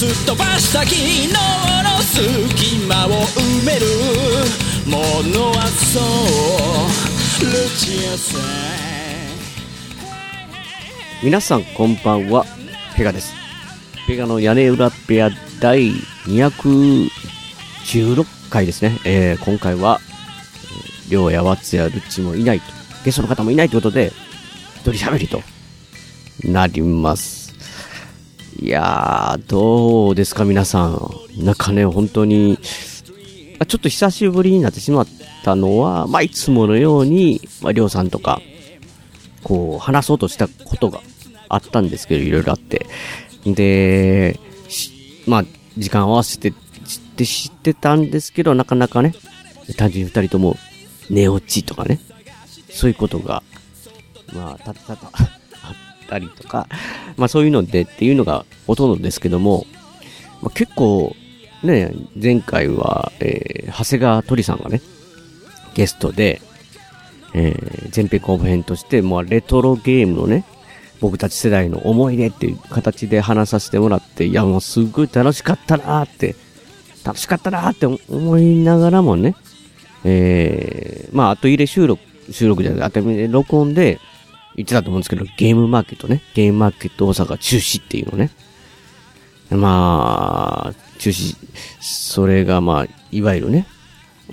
すっ飛ばした昨日の隙間を埋めるものはそうルチアさ皆さんこんばんは、ペガです。ペガの屋根裏部屋第216回ですね。えー、今回は、りょうやわつやるっちもいないと、ゲストの方もいないということで、一人喋りとなります。いやー、どうですか皆さん。なんかね、本当に、ちょっと久しぶりになってしまったのは、まあ、いつものように、まあ、りょうさんとか、こう、話そうとしたことがあったんですけど、いろいろあって。で、まあ、時間合わせて、知って知ってたんですけど、なかなかね、単純に二人とも寝落ちとかね、そういうことが、まあ、たったたりとか、まあそういうのでっていうのがほとんどですけども、まあ、結構、ね、前回は、えー、長谷川鳥さんがね、ゲストで、えー、前編後編として、もうレトロゲームのね、僕たち世代の思い出っていう形で話させてもらって、いやもうすっごい楽しかったなーって、楽しかったなーって思いながらもね、えー、まあ後入れ収録、収録じゃない、後入れ録音で言ってたと思うんですけど、ゲームマーケットね、ゲームマーケット大阪中止っていうのね。まあ、中止、それがまあ、いわゆるね、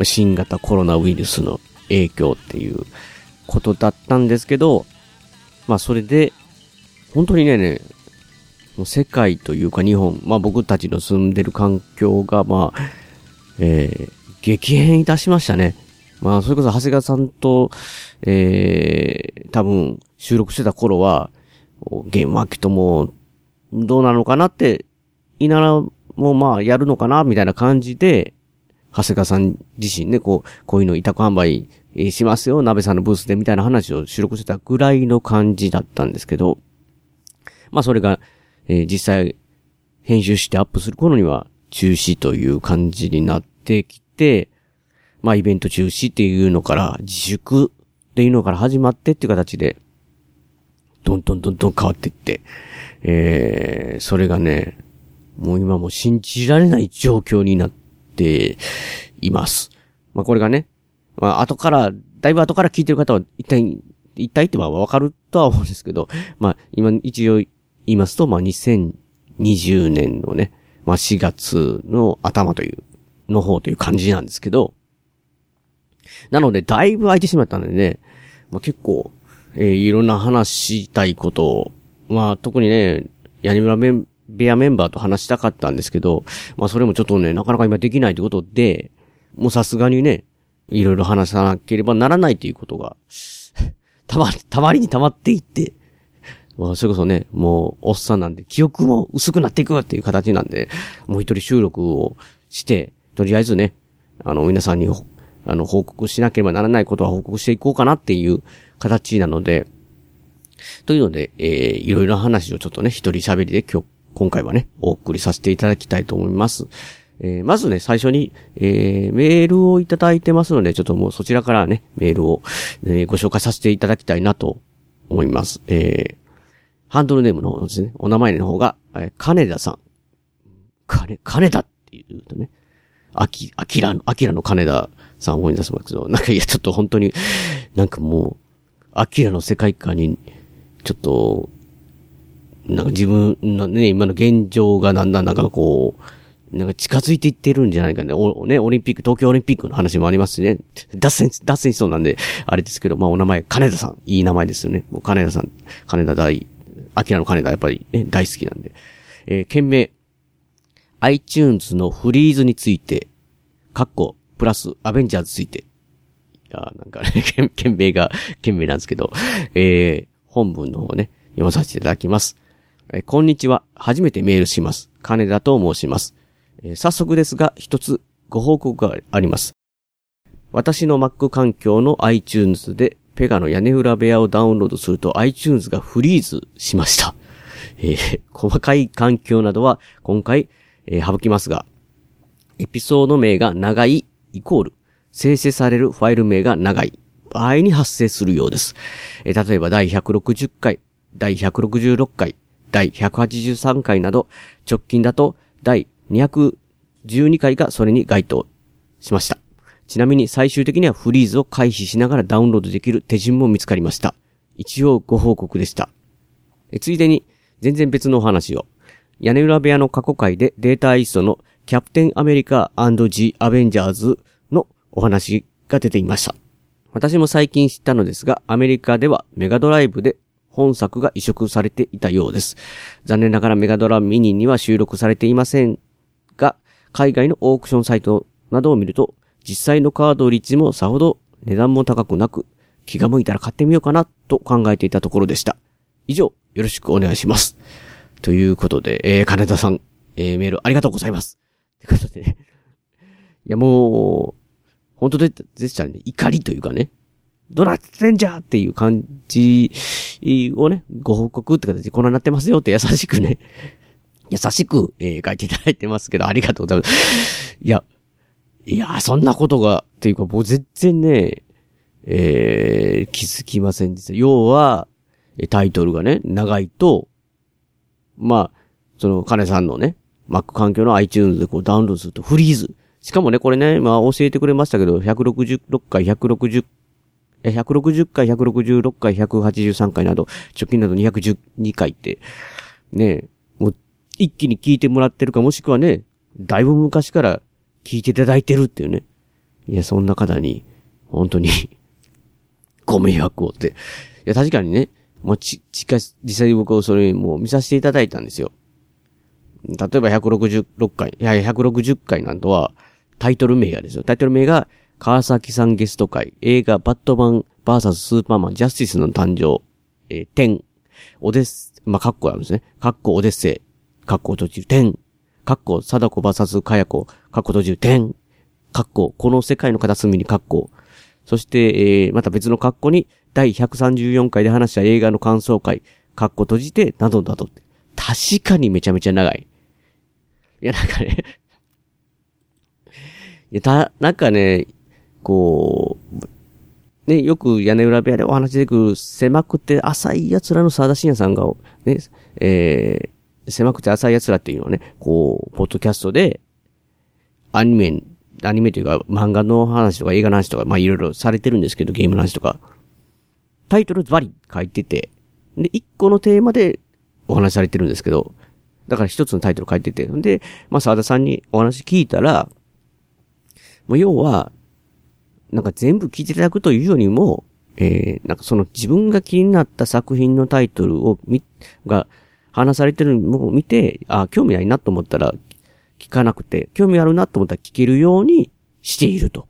新型コロナウイルスの影響っていうことだったんですけど、まあそれで、本当にね、ねもう世界というか日本、まあ僕たちの住んでる環境が、まあ、えー、激変いたしましたね。まあそれこそ長谷川さんと、えー、多分収録してた頃は、ゲームマーケットもどうなのかなって、いならもうまあやるのかなみたいな感じで、長谷川さん自身ね、こう、こういうの委託販売しますよ、鍋さんのブースでみたいな話を収録してたぐらいの感じだったんですけど、まあそれが、えー実際、編集してアップする頃には中止という感じになってきて、まあイベント中止っていうのから自粛っていうのから始まってっていう形で、どんどんどんどん変わっていって、えー、それがね、もう今も信じられない状況になっています。まあこれがね、まあ後から、だいぶ後から聞いてる方は一体、一体ってまあわかるとは思うんですけど、まあ今一応言いますと、まあ2020年のね、まあ4月の頭という、の方という感じなんですけど、なのでだいぶ空いてしまったのでね、まあ結構、えーいろんな話したいことを、まあ特にね、ヤニムラメン、部屋メンバーと話したかったんですけど、まあそれもちょっとね、なかなか今できないということで、もうさすがにね、いろいろ話さなければならないということが、たま、たまりにたまっていって、まあ、それこそね、もう、おっさんなんで、記憶も薄くなっていくっていう形なんで、もう一人収録をして、とりあえずね、あの、皆さんに、あの、報告しなければならないことは報告していこうかなっていう形なので、というので、えー、いろいろな話をちょっとね、一人喋りで今日、今回はね、お送りさせていただきたいと思います。えー、まずね、最初に、えー、メールをいただいてますので、ちょっともうそちらからね、メールを、えーご紹介させていただきたいなと思います。えー、ハンドルネームの方ですね、お名前の方が、えー、金田さん。金、金田っていうとね、あき、あきらの、あきらの金田さんを思い出すんですけど、なんかいや、ちょっと本当に、なんかもう、あきらの世界観に、ちょっと、なんか自分のね、今の現状がだんだんなんかこう、なんか近づいていってるんじゃないかね。お、ね、オリンピック、東京オリンピックの話もありますしね。脱線、脱線しそうなんで、あれですけど、まあお名前、金田さん。いい名前ですよね。もう金田さん、金田大、アキラの金田やっぱりね、大好きなんで。えー、件名、iTunes のフリーズについて、カッコ、プラス、アベンジャーズついて。いやなんかね、件件名が、件名なんですけど、えー、本文の方ね、読まさせていただきます。えーこんにちは。初めてメールします。金田と申します。えー早速ですが、一つご報告があります。私の Mac 環境の iTunes でペガの屋根裏部屋をダウンロードすると iTunes がフリーズしました。えー細かい環境などは今回、えー省きますが、エピソード名が長いイコール、生成されるファイル名が長い場合に発生するようです。え例えば第160回、第166回、第183回など、直近だと第212回がそれに該当しました。ちなみに最終的にはフリーズを回避しながらダウンロードできる手順も見つかりました。一応ご報告でした。えついでに、全然別のお話を。屋根裏部屋の過去回でデータイーストのキャプテンアメリカ &G アベンジャーズのお話が出ていました。私も最近知ったのですが、アメリカではメガドライブで本作が移植されていたようです。残念ながらメガドラミニには収録されていませんが、海外のオークションサイトなどを見ると、実際のカード率もさほど値段も高くなく、気が向いたら買ってみようかなと考えていたところでした。以上、よろしくお願いします。ということで、えー、金田さん、えー、メールありがとうございます。ということでね。いや、もう、本当で、でしたね。怒りというかね。どうなってんじゃっていう感じをね、ご報告って形でこんなになってますよって優しくね、優しく、えー書いていただいてますけど、ありがとうございます。いや、いや、そんなことが、っていうか、もう全然ね、えー気づきませんでした。要は、タイトルがね、長いと、まあ、その、金さんのね、Mac 環境の iTunes でこうダウンロードするとフリーズ。しかもね、これね、まあ教えてくれましたけど、166回、160、え、160回、166回、183回など、直近など212回って、ね、もう、一気に聞いてもらってるか、もしくはね、だいぶ昔から聞いていただいてるっていうね。いや、そんな方に、本当に、ご迷惑をって。いや、確かにね、もうち、近い、実際に僕はそれもう見させていただいたんですよ。例えば166回、いや、160回なんとは、タイトル名がですよ。タイトル名が、川崎さんゲスト会、映画バットマン VS スーパーマンジャスティスの誕生、えー、点、オデス、まあ、カッコなんですね。カッコオデッセイ、カッコ途中、点、カッコ貞子 VS カヤコ、カッコ途中、点、カッコ、この世界の片隅にカッコ、そして、えー、また別のカッコに、第134回で話した映画の感想会、カッコ閉じて、などなどって。確かにめちゃめちゃ長い。いや、なんかね、いや、た、なんかね、こう、ね、よく屋根裏部屋でお話出てくる狭くて浅い奴らの沢田信也さんが、ね、えー、狭くて浅い奴らっていうのをね、こう、ポッドキャストで、アニメ、アニメというか漫画の話とか映画の話とか、まあいろいろされてるんですけど、ゲームの話とか。タイトルズバリ書いてて、で、一個のテーマでお話しされてるんですけど、だから一つのタイトル書いてて、んで、まあ沢田さんにお話聞いたら、もう要は、なんか全部聞いていただくというよりも、えー、なんかその自分が気になった作品のタイトルをみ、が話されてるのを見て、あ、興味ないなと思ったら聞かなくて、興味あるなと思ったら聞けるようにしていると。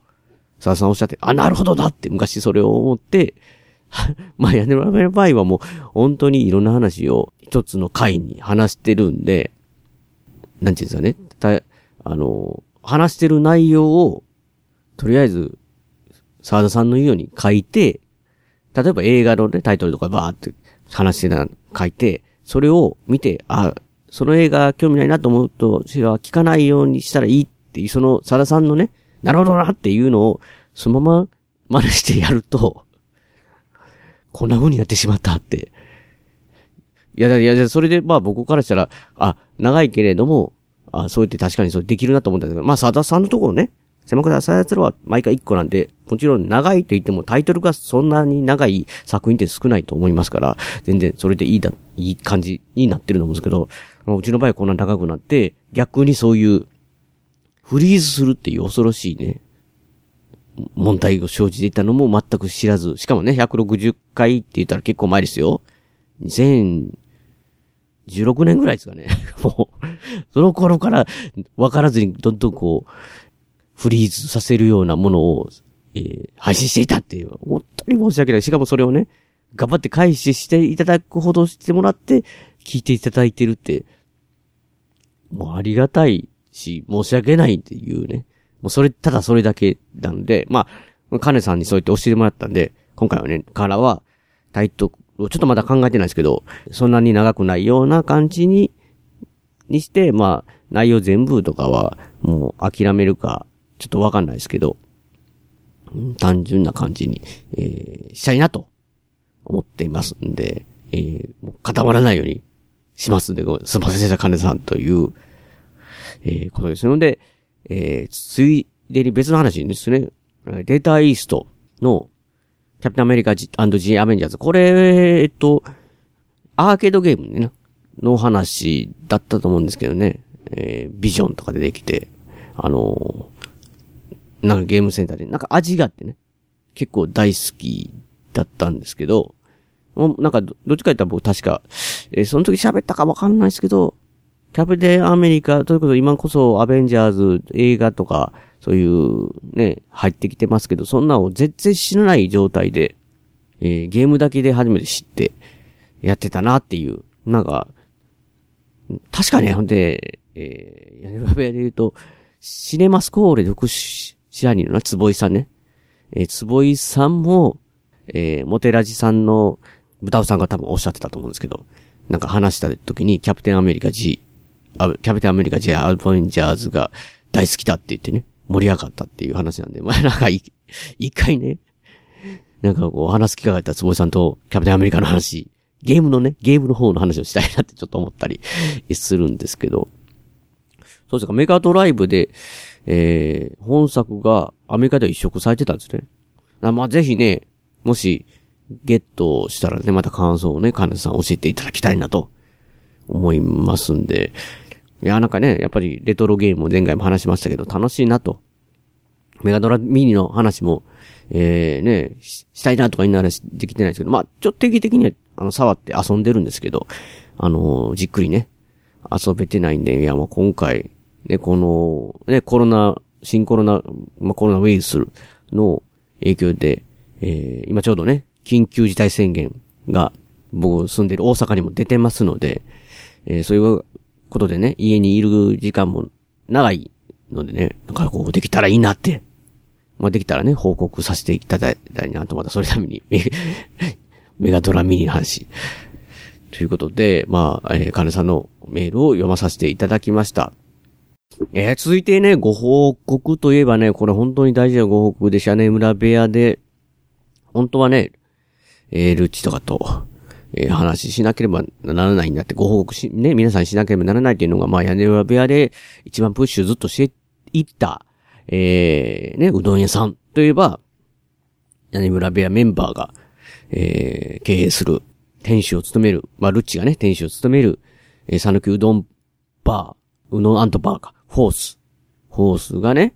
沢田さんおっしゃって、あ、なるほどだって昔それを思って、まあ、屋根裏部屋場合はもう、本当にいろんな話を一つの回に話してるんで、なんていうんですかね。た、あの、話してる内容を、とりあえず、沢田さんの言うように書いて、例えば映画のね、タイトルとかバーって話してた書いて、それを見て、あ、その映画興味ないなと思うと、それは聞かないようにしたらいいっていう、その沢田さんのね、なるほどなっていうのを、そのまま真似してやると、こんな風になってしまったって。いや、いや、それで、まあ僕からしたら、あ、長いけれども、あ、そう言って確かにそうできるなと思ったんだけど、まあ、佐田さんのところね、狭くて浅い奴らは毎回一個なんで、もちろん長いと言ってもタイトルがそんなに長い作品って少ないと思いますから、全然それでいいだ、いい感じになってると思うんですけど、うちの場合はこんな長くなって、逆にそういう、フリーズするっていう恐ろしいね、問題を生じていたのも全く知らず、しかもね、160回って言ったら結構前ですよ。2016年ぐらいですかね。もう、その頃から分からずにどんどんこう、フリーズさせるようなものを、えー配信していたっていう、本当に申し訳ない。しかもそれをね、頑張って開始していただくほどしてもらって、聞いていただいてるって、もうありがたいし、申し訳ないっていうね。もうそれ、ただそれだけなんで、まあ、カネさんにそう言って教えてもらったんで、今回はね、からは、タイトル、ちょっとまだ考えてないですけど、そんなに長くないような感じに、にして、まあ、内容全部とかは、もう諦めるか、ちょっとわかんないですけど、単純な感じに、えー、したいなと思っていますんで、えー、もう固まらないようにしますんで、すみませんでした、金さんという、えー、ことですので、えー、ついでに別の話ですね。データイーストのキャプテンアメリカ &G アベンジャーズ。これ、えっと、アーケードゲームね、の話だったと思うんですけどね。えー、ビジョンとかでできて、あのー、なんかゲームセンターで、なんか味があってね、結構大好きだったんですけど、なんかど、どっちか言ったら僕確か、えー、その時喋ったかわかんないですけど、キャプテンアメリカ、ということで今こそアベンジャーズ映画とか、そういうね、入ってきてますけど、そんなの絶対知らない状態で、えー、ゲームだけで初めて知って、やってたなっていう、なんか、確かね、ほんで、えー、屋根裏部屋で言うと、シネマスコーレ独支配人のな、坪井さんね。えー、坪井さんも、えー、モテラジさんの、豚尾さんが多分おっしゃってたと思うんですけど、なんか話した時に、キャプテンアメリカ G、キャプテンアメリカ G アルフォンジャーズが大好きだって言ってね、盛り上がったっていう話なんで、まあなんか一回ね、なんかこう話す機会があったら坪井さんとキャプテンアメリカの話、ゲームのね、ゲームの方の話をしたいなってちょっと思ったりするんですけど、そうですか、メガドライブで、えー、本作がアメリカでは移植されてたんですね。まあ、ぜひね、もし、ゲットしたらね、また感想をね、カネさん教えていただきたいなと思いますんで、いや、なんかね、やっぱりレトロゲームも前回も話しましたけど、楽しいなと。メガドラミニの話も、えー、ね、したいなとか言いながらできてないですけど、まあ、ちょっと定期的には、あの、触って遊んでるんですけど、あのー、じっくりね、遊べてないんで、いや、もう今回、ね、この、ね、コロナ、新コロナ、まあ、コロナウイルスの影響で、えー、今ちょうどね、緊急事態宣言が、僕住んでる大阪にも出てますので、えー、そういうことでね、家にいる時間も長いのでね、なんかこうできたらいいなって、まあ、できたらね、報告させていただいたいなと、またそれために メガドラミニの話。ということで、まあ、えー、カネさんのメールを読まさせていただきました。えー、続いてね、ご報告といえばね、これ本当に大事なご報告で、シャネ村部屋で、本当はね、えー、ルッチとかと、えー、話しなければならないんだってご報告し、ね、皆さんしなければならないっていうのが、まあ、屋根裏部屋で一番プッシュずっとしていった、えー、ね、うどん屋さんといえば、屋根裏部屋メンバーが、えー、経営する、店主を務める、まあ、ルッチがね、店主を務める、えー、さぬきうどんバー、うどんバーか、フォース。フォースがね、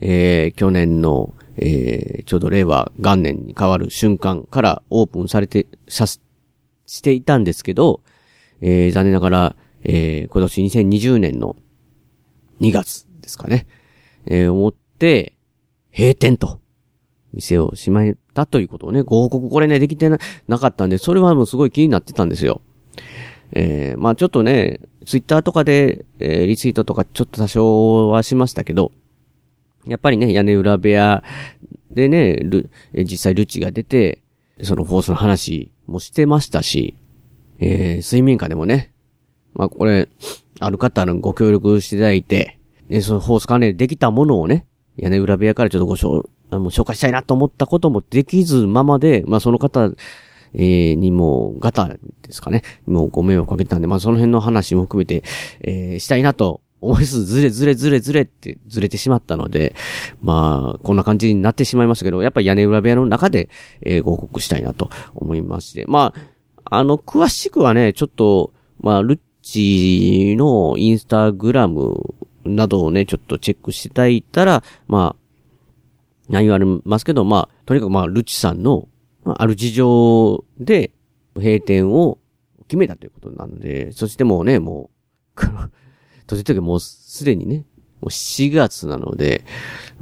えー、去年の、えー、ちょうど令和元年に変わる瞬間からオープンされて、さす、していたんですけど、えー、残念ながら、えー、今年2020年の2月ですかね。えー、思って、閉店と、店をしまったということをね、ご報告これね、できてななかったんで、それはもうすごい気になってたんですよ。えー、まあちょっとね、ツイッターとかで、えー、リツイートとかちょっと多少はしましたけど、やっぱりね、屋根裏部屋でね、実際ルチが出て、そのフォースの話もしてましたし、えー、水面下でもね、まあこれ、ある方のご協力していただいて、で、そのフォース関連できたものをね、屋根裏部屋からちょっとご紹紹介したいなと思ったこともできずままで、まあその方、えー、にも、ガタですかね、もうご迷惑かけたんで、まあその辺の話も含めて、えー、したいなと思いつつ、ずれずれずれずれってずれてしまったので、まあ、こんな感じになってしまいましたけど、やっぱり屋根裏部屋の中で、えー、ご報告したいなと思いまして。まあ、あの、詳しくはね、ちょっと、まあ、ルッチのインスタグラムなどをね、ちょっとチェックしていただいたら、まあ、何言われますけど、まあ、とにかくまあ、ルッチさんの、まあ、ある事情で、閉店を決めたということなので、そしてもうね、もう閉じてるもうすでにね、もう7月なので、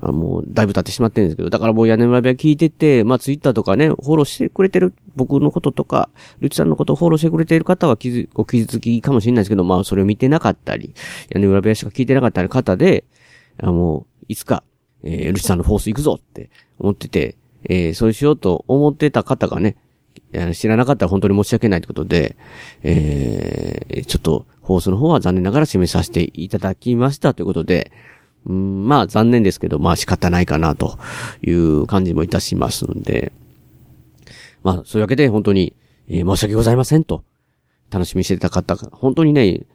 あもうだいぶ経ってしまってるんですけど、だからもう屋根裏部屋聞いてて、まあツイッターとかね、フォローしてくれてる僕のこととか、ルチさんのことをフォローしてくれてる方は気づ、ご気づきかもしれないですけど、まあそれを見てなかったり、屋根裏部屋しか聞いてなかったり方で、あもう、いつか、えー、ルチさんのフォース行くぞって思ってて、えー、そうしようと思ってた方がね、知らなかったら本当に申し訳ないってことで、えー、ちょっと、フォースの方は残念ながら締めさせていただきましたということで、うん、まあ残念ですけど、まあ仕方ないかなという感じもいたしますので、まあそういうわけで本当に、えー、申し訳ございませんと、楽しみにしてた方、本当にね、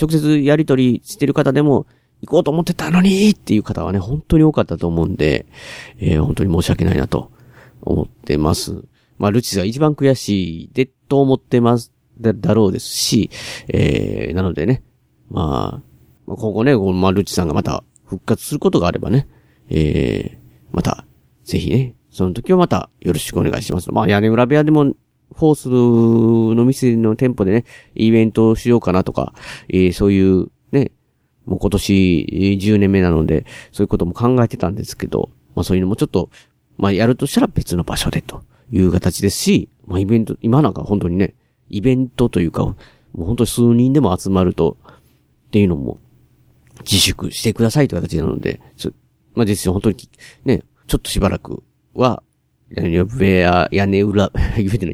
直接やりとりしてる方でも、行こうと思ってたのにっていう方はね、本当に多かったと思うんで、えー、本当に申し訳ないなと思ってます。まあ、ルチスが一番悔しいで、と思ってます、だ、だろうですし、えー、なのでね、まあ、今後ね、この、まあ、ルチさんがまた復活することがあればね、えー、また、ぜひね、その時はまたよろしくお願いします。まあ、屋根裏部屋でも、フォースの店の店舗でね、イベントをしようかなとか、えー、そういうね、もう今年10年目なので、そういうことも考えてたんですけど、まあそういうのもちょっと、まあやるとしたら別の場所でという形ですし、まあイベント、今なんか本当にね、イベントというか、もう本当に数人でも集まると、っていうのも、自粛してくださいという形なので、まあですよ、本当に、ね、ちょっとしばらくは、屋根裏屋、根裏、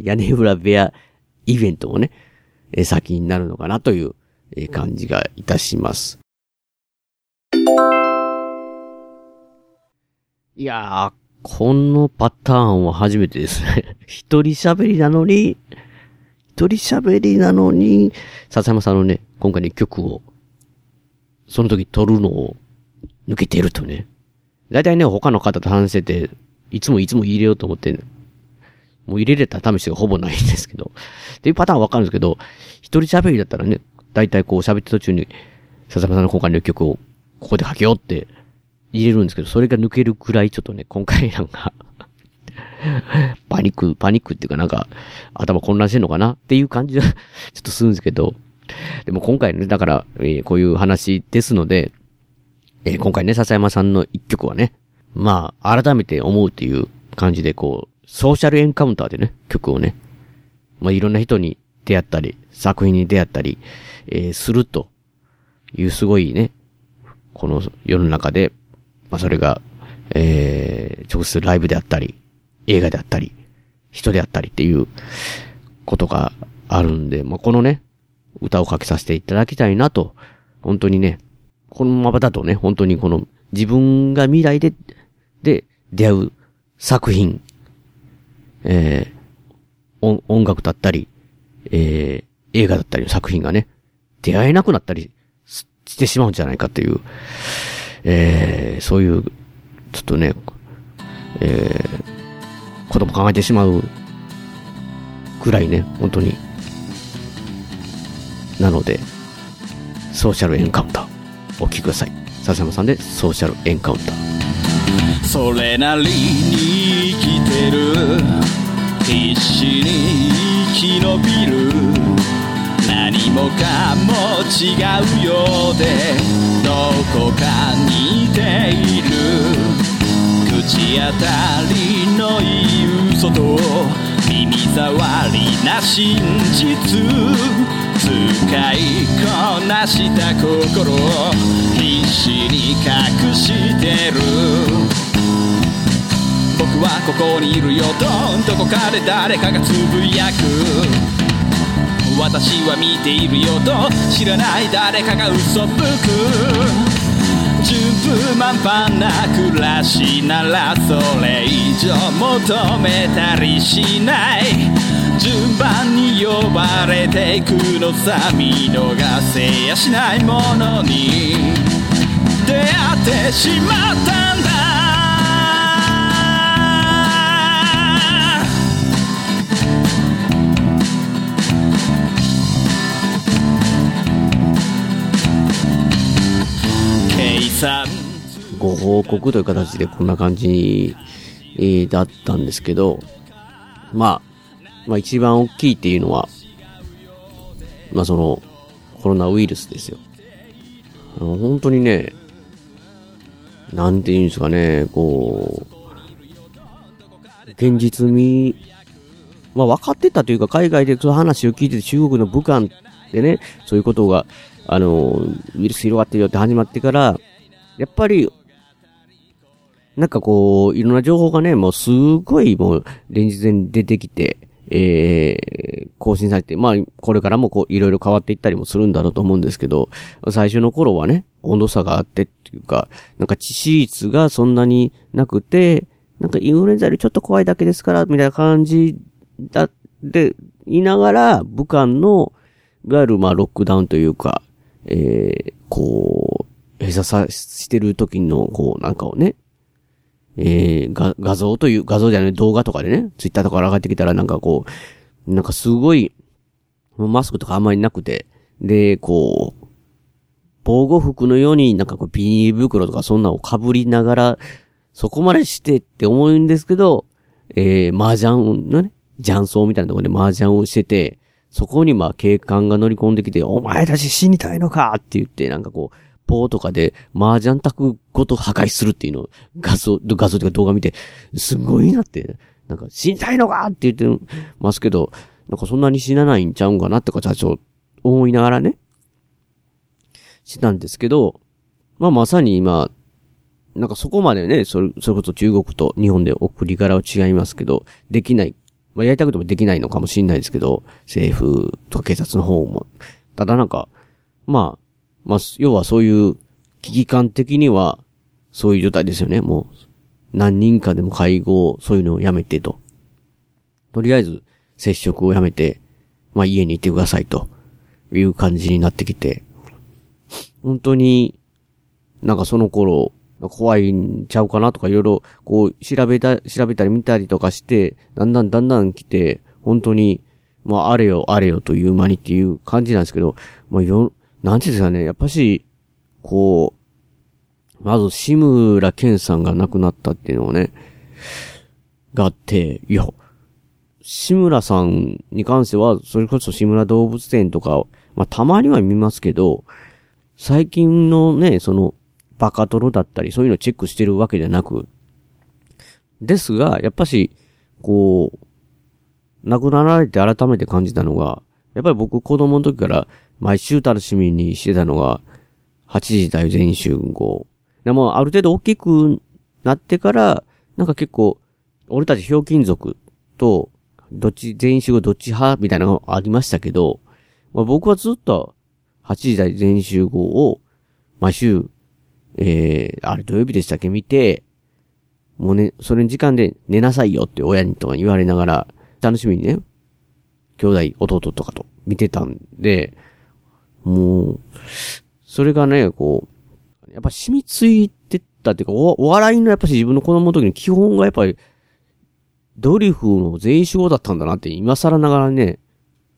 屋根裏部屋イベントもね、先になるのかなという、感じがいたします。いやー、このパターンは初めてですね。一人喋りなのに、一人喋りなのに、笹山さんのね、今回の曲を、その時撮るのを抜けてるとね。だいたいね、他の方と話して、いつもいつも入れようと思って、ねもう入れれた試しがほぼないんですけど。っていうパターンはわかるんですけど、一人喋りだったらね、だいたいこう喋って途中に、笹山さんの今回の曲をここでかけようって入れるんですけど、それが抜けるくらいちょっとね、今回なんか パニック、パニックっていうかなんか、頭混乱してんのかなっていう感じは ちょっとするんですけど、でも今回ね、だから、えー、こういう話ですので、えー、今回ね、笹山さんの一曲はね、まあ、改めて思うっていう感じで、こう、ソーシャルエンカウンターでね、曲をね、まあ、いろんな人に出会ったり、作品に出会ったり、えー、するというすごいね、この世の中で、まあ、それが、えー、直接ライブであったり、映画であったり、人であったりっていうことがあるんで、まあ、このね、歌をかけさせていただきたいなと、本当にね、このままだとね、本当にこの自分が未来で、で出会う作品、えー、音楽だったり、えー、映画だったりの作品がね、出会えなくなったりしてしまうんじゃないかっていう、えー、そういう、ちょっとね、えー、ことも考えてしまうくらいね、本当に。なので、ソーシャルエンカウンター、お聞きください。笹山さんでソーシャルエンカウンター。それなりに生きてる必死に生き延びる何もかも違うようでどこか似ている口当たりのいい嘘と耳障りな真実使いこなした心を必死に隠してる。僕はここにいるよ。とどこかで誰かがつぶやく。私は見ているよ。と知らない誰かが嘘吹く。順風満帆な暮らしならそれ以上求めたりしない。順番に呼ばれていくのさ見逃せやしないものに。出会ってしまったんだ。ご報告という形でこんな感じ、だったんですけど、まあ、まあ一番大きいっていうのは、まあその、コロナウイルスですよ。あの本当にね、なんて言うんですかね、こう、現実味、まあ分かってたというか、海外でその話を聞いてて、中国の武漢でね、そういうことが、あの、ウイルス広がってるよって始まってから、やっぱり、なんかこう、いろんな情報がね、もうすごいもう連日に出てきて、えー、更新されて、まあ、これからもこう、いろいろ変わっていったりもするんだろうと思うんですけど、最初の頃はね、温度差があってっていうか、なんか致死率がそんなになくて、なんかインフルエンザよりちょっと怖いだけですから、みたいな感じだって、いながら、武漢の、いわゆるまあ、ロックダウンというか、えー、こう、閉鎖さしてる時の、こう、なんかをね、えー、が、画像という、画像じゃない動画とかでね、ツイッターとか上がってきたらなんかこう、なんかすごい、マスクとかあんまりなくて、で、こう、防護服のようになんかこうビニール袋とかそんなを被りながら、そこまでしてって思うんですけど、えー、麻雀のね、雀荘みたいなところで麻雀をしてて、そこにまあ警官が乗り込んできて、お前たち死にたいのかって言って、なんかこう、棒とかで麻雀卓ごと破壊するっていうのを画像、画像とか動画見て、すごいなって、なんか死にたいのかって言ってますけど、なんかそんなに死なないんちゃうんかなってか、ちょっと思いながらね、したんですけど、まあまさに今、なんかそこまでね、それ、それこそ中国と日本で送り柄は違いますけど、できない。まあやりたくてもできないのかもしれないですけど、政府とか警察の方も。ただなんか、まあ、まあ、要はそういう危機感的には、そういう状態ですよね。もう、何人かでも会合、そういうのをやめてと。とりあえず、接触をやめて、まあ家にいてくださいという感じになってきて、本当に、なんかその頃、怖いんちゃうかなとかいろいろ、こう、調べた、調べたり見たりとかして、だんだんだんだん来て、本当に、まあ、あれよ、あれよという間にっていう感じなんですけど、まあ、よ、なんていうんですかね、やっぱし、こう、まず、志村けんさんが亡くなったっていうのをね、があって、いや、志村さんに関しては、それこそ志村動物園とか、まあ、たまには見ますけど、最近のね、その、バカトロだったり、そういうのチェックしてるわけじゃなく、ですが、やっぱし、こう、亡くなられて改めて感じたのが、やっぱり僕子供の時から毎週楽しみにしてたのが、8時台全集合。でも、ある程度大きくなってから、なんか結構、俺たちひょうきん族と、どっち、全員集合どっち派みたいなのがありましたけど、まあ、僕はずっと、8時台全員集合を、毎週、えー、あれ土曜日でしたっけ見て、もうね、それの時間で寝なさいよって親にとか言われながら、楽しみにね、兄弟、弟とかと見てたんで、もう、それがね、こう、やっぱ染みついてったっていうか、お笑いのやっぱし自分の子供の時に基本がやっぱり、ドリフの全員集合だったんだなって今更ながらね、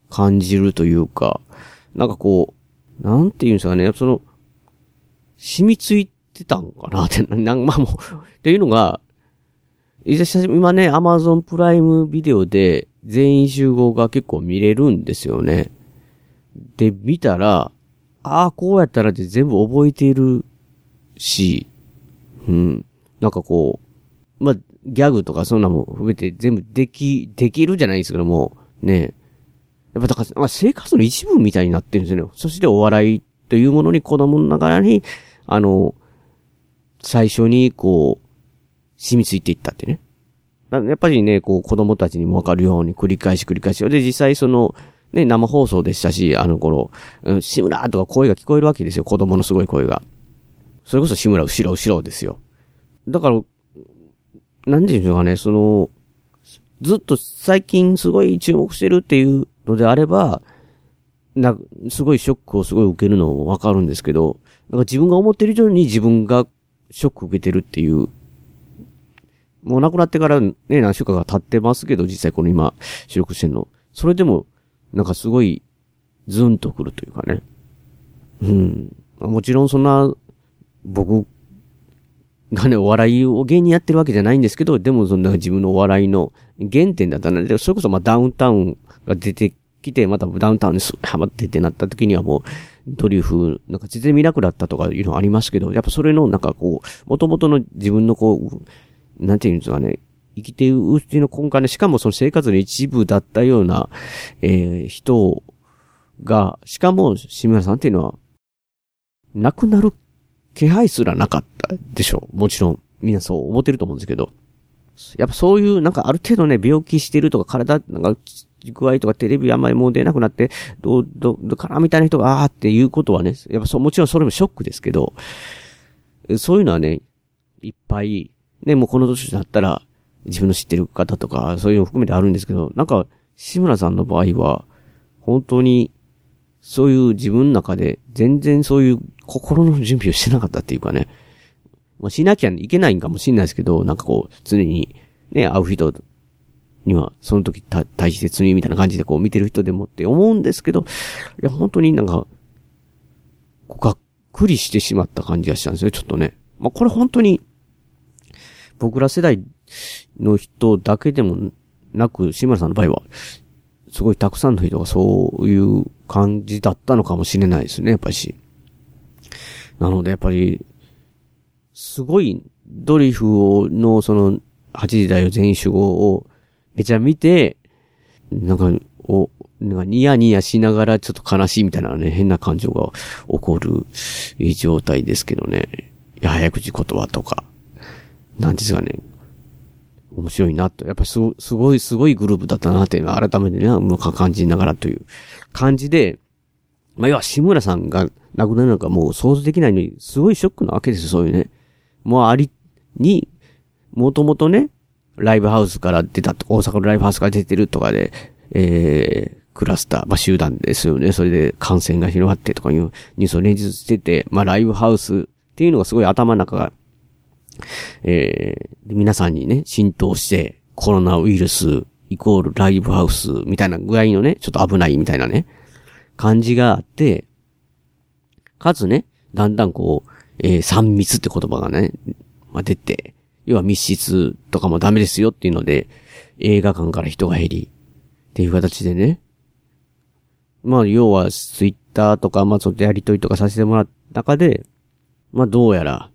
感じるというか、なんかこう、なんて言うんですかね、その、染みついてたんかなって、なんまあもう、っていうのが、今ね、アマゾンプライムビデオで全員集合が結構見れるんですよね。で、見たら、ああ、こうやったらって全部覚えているし、うん。なんかこう、まあ、ギャグとかそんなも含めて全部でき、できるじゃないですけども、ね。やっぱだから、まあ、生活の一部みたいになってるんですよね。そしてお笑いというものに子供の中に、あの、最初にこう、染みついていったってね。やっぱりね、こう子供たちにもわかるように繰り返し繰り返し。で、実際その、ね、生放送でしたし、あの頃、うん、志村とか声が聞こえるわけですよ。子供のすごい声が。それこそ志村後ろ後ろですよ。だから、なんていうんでしょうかね、その、ずっと最近すごい注目してるっていうのであれば、な、すごいショックをすごい受けるのもわかるんですけど、なんか自分が思ってる以上に自分がショック受けてるっていう、もう亡くなってからね、何週間か経ってますけど、実際この今、収録してんの。それでも、なんかすごい、ズンとくるというかね。うん。もちろんそんな、僕がね、お笑いを芸人やってるわけじゃないんですけど、でもそんな自分のお笑いの原点だったので、それこそまあダウンタウンが出てきて、またダウンタウンにハマってってなった時にはもう、ドリフ、なんか全然見なくなったとかいうのありますけど、やっぱそれのなんかこう、元々の自分のこう、なんていうんですかね、生きているうちの根幹で、しかもその生活の一部だったような、えー、人が、しかも、志村さんっていうのは、亡くなる気配すらなかったでしょう。もちろん、みんなそう思ってると思うんですけど。やっぱそういう、なんかある程度ね、病気してるとか、体、なんか、具合とかテレビあんまりもう出なくなって、どう、どう、かなみたいな人が、あーっていうことはね、やっぱそう、もちろんそれもショックですけど、そういうのはね、いっぱい、ね、もうこの年になったら、自分の知ってる方とか、そういうの含めてあるんですけど、なんか、志村さんの場合は、本当に、そういう自分の中で、全然そういう心の準備をしてなかったっていうかね、まあ、しなきゃいけないんかもしれないですけど、なんかこう、常に、ね、会う人には、その時た大切にみたいな感じでこう見てる人でもって思うんですけど、いや、本当になんか、がっくりしてしまった感じがしたんですよ、ちょっとね。まあ、これ本当に、僕ら世代の人だけでもなく、志村さんの場合は、すごいたくさんの人がそういう感じだったのかもしれないですね、やっぱりし。なので、やっぱり、すごいドリフを、の、その、8時代を全員集合をめちゃ見て、なんか、お、なんかニヤニヤしながらちょっと悲しいみたいなね、変な感情が起こる状態ですけどね。いや、早口言葉とか、なんですかね。面白いなと。やっぱすすごい、すごいグループだったなっていうのは改めてね、うか感じながらという感じで、まあ、要は志村さんが亡くなるのかもう想像できないのに、すごいショックなわけですよ、そういうね。もうあり、に、もともとね、ライブハウスから出た、大阪のライブハウスから出てるとかで、えー、クラスター、まあ、集団ですよね。それで感染が広がってとかいうニュースを連日してて、まあ、ライブハウスっていうのがすごい頭の中が、えー、皆さんにね、浸透して、コロナウイルスイコールライブハウスみたいな具合のね、ちょっと危ないみたいなね、感じがあって、かつね、だんだんこう、えー、三密って言葉がね、まあ、出て、要は密室とかもダメですよっていうので、映画館から人が減り、っていう形でね。まあ、要は、ツイッターとか、まあ、そっやりとりとかさせてもらった中で、まあ、どうやら、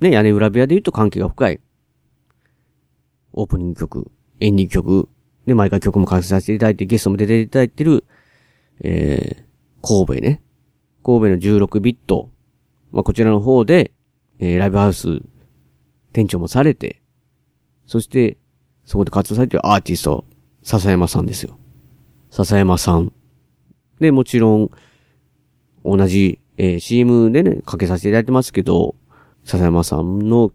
ね、屋根裏部屋で言うと関係が深い。オープニング曲、エンディング曲、で、毎回曲も完成させていただいて、ゲストも出ていただいてる、えー、神戸ね。神戸の16ビット。まあ、こちらの方で、えー、ライブハウス、店長もされて、そして、そこで活動されてるアーティスト、笹山さんですよ。笹山さん。で、もちろん、同じ、えー、CM でね、かけさせていただいてますけど、笹山さんの、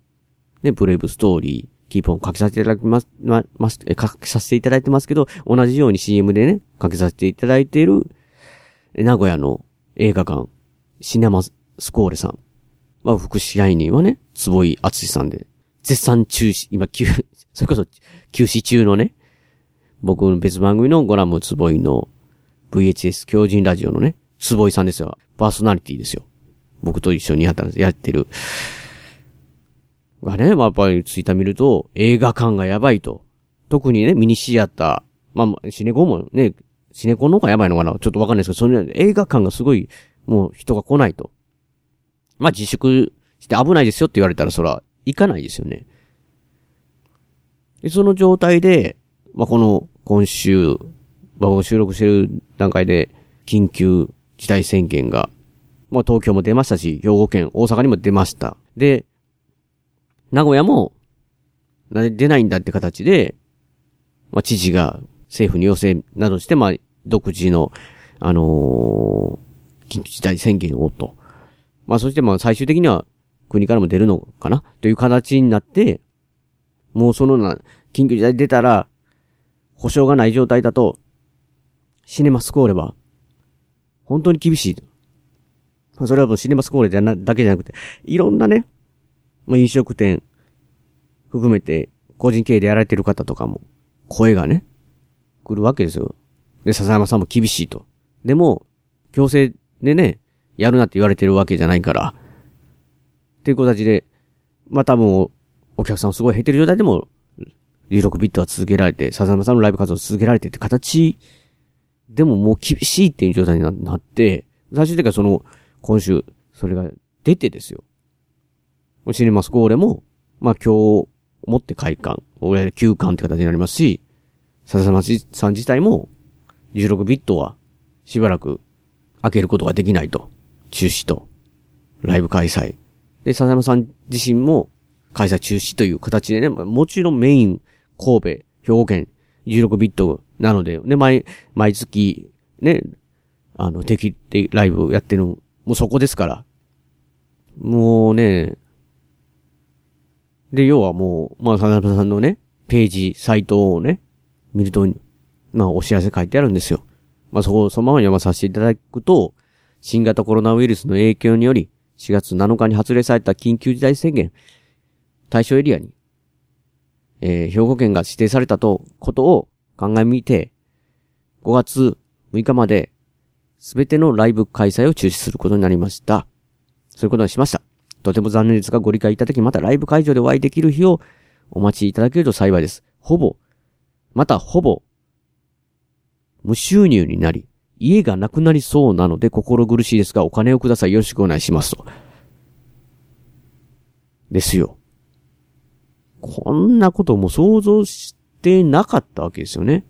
ね、ブレイブストーリー、キーポンかけさせていただきます、ま、ます、え、かけさせていただいてますけど、同じように CM でね、かけさせていただいている、名古屋の映画館、シネマスコーレさん。まあ、副支配人はね、坪井厚さんで、絶賛中止、今、休、それこそ休止中のね、僕の別番組のゴラム坪井の VHS 狂人ラジオのね、坪井さんですよ。パーソナリティですよ。僕と一緒にやったやってる。がね、まあ、やっぱりツイッター見ると、映画館がやばいと。特にね、ミニシアター。まあ、シネコもね、シネコの方がやばいのかなちょっとわかんないですけど、その映画館がすごい、もう人が来ないと。まあ、自粛して危ないですよって言われたら、そら、行かないですよね。で、その状態で、まあ、この、今週、まあ、収録してる段階で、緊急事態宣言が、まあ、東京も出ましたし、兵庫県、大阪にも出ました。で、名古屋も、出ないんだって形で、まあ、知事が政府に要請などして、まあ、独自の、あのー、緊急事態宣言をと。まあ、そしてまあ、最終的には、国からも出るのかな？という形になって、もうそのな、緊急事態出たら、保証がない状態だと、シネマスコーレは、本当に厳しい。それはもうシネマスコーレ、だけじゃなくて、いろんなね、まあ、飲食店、含めて、個人経営でやられてる方とかも、声がね、来るわけですよ。で、笹山さんも厳しいと。でも、強制でね、やるなって言われてるわけじゃないから、っていう形で、まあ多分、お客さんすごい減ってる状態でも、16ビットは続けられて、笹山さんのライブ活動続けられてって形でももう厳しいっていう状態になって、最終的にはその、今週、それが出てですよ。シネマスコーレも、まあ今日、持って開館、俺休館って形になりますし、笹山さん自体も、16ビットは、しばらく、開けることができないと。中止と、ライブ開催。で、笹山さん自身も、開催中止という形でね、もちろんメイン、神戸、兵庫県、16ビットなので、ね、毎、毎月、ね、あの、敵でライブやってるもうそこですから。もうね、で、要はもう、まあ、さなさんのね、ページ、サイトをね、見ると、まあ、お知らせ書いてあるんですよ。まあ、そこをそのまま読まさせていただくと、新型コロナウイルスの影響により、4月7日に発令された緊急事態宣言、対象エリアに、えー、兵庫県が指定されたと、ことを考えみて、5月6日まで、すべてのライブ開催を中止することになりました。そういうことにしました。とても残念ですがご理解いただき、またライブ会場でお会いできる日をお待ちいただけると幸いです。ほぼ、またほぼ、無収入になり、家がなくなりそうなので心苦しいですがお金をください。よろしくお願いしますと。ですよ。こんなことも想像してなかったわけですよね。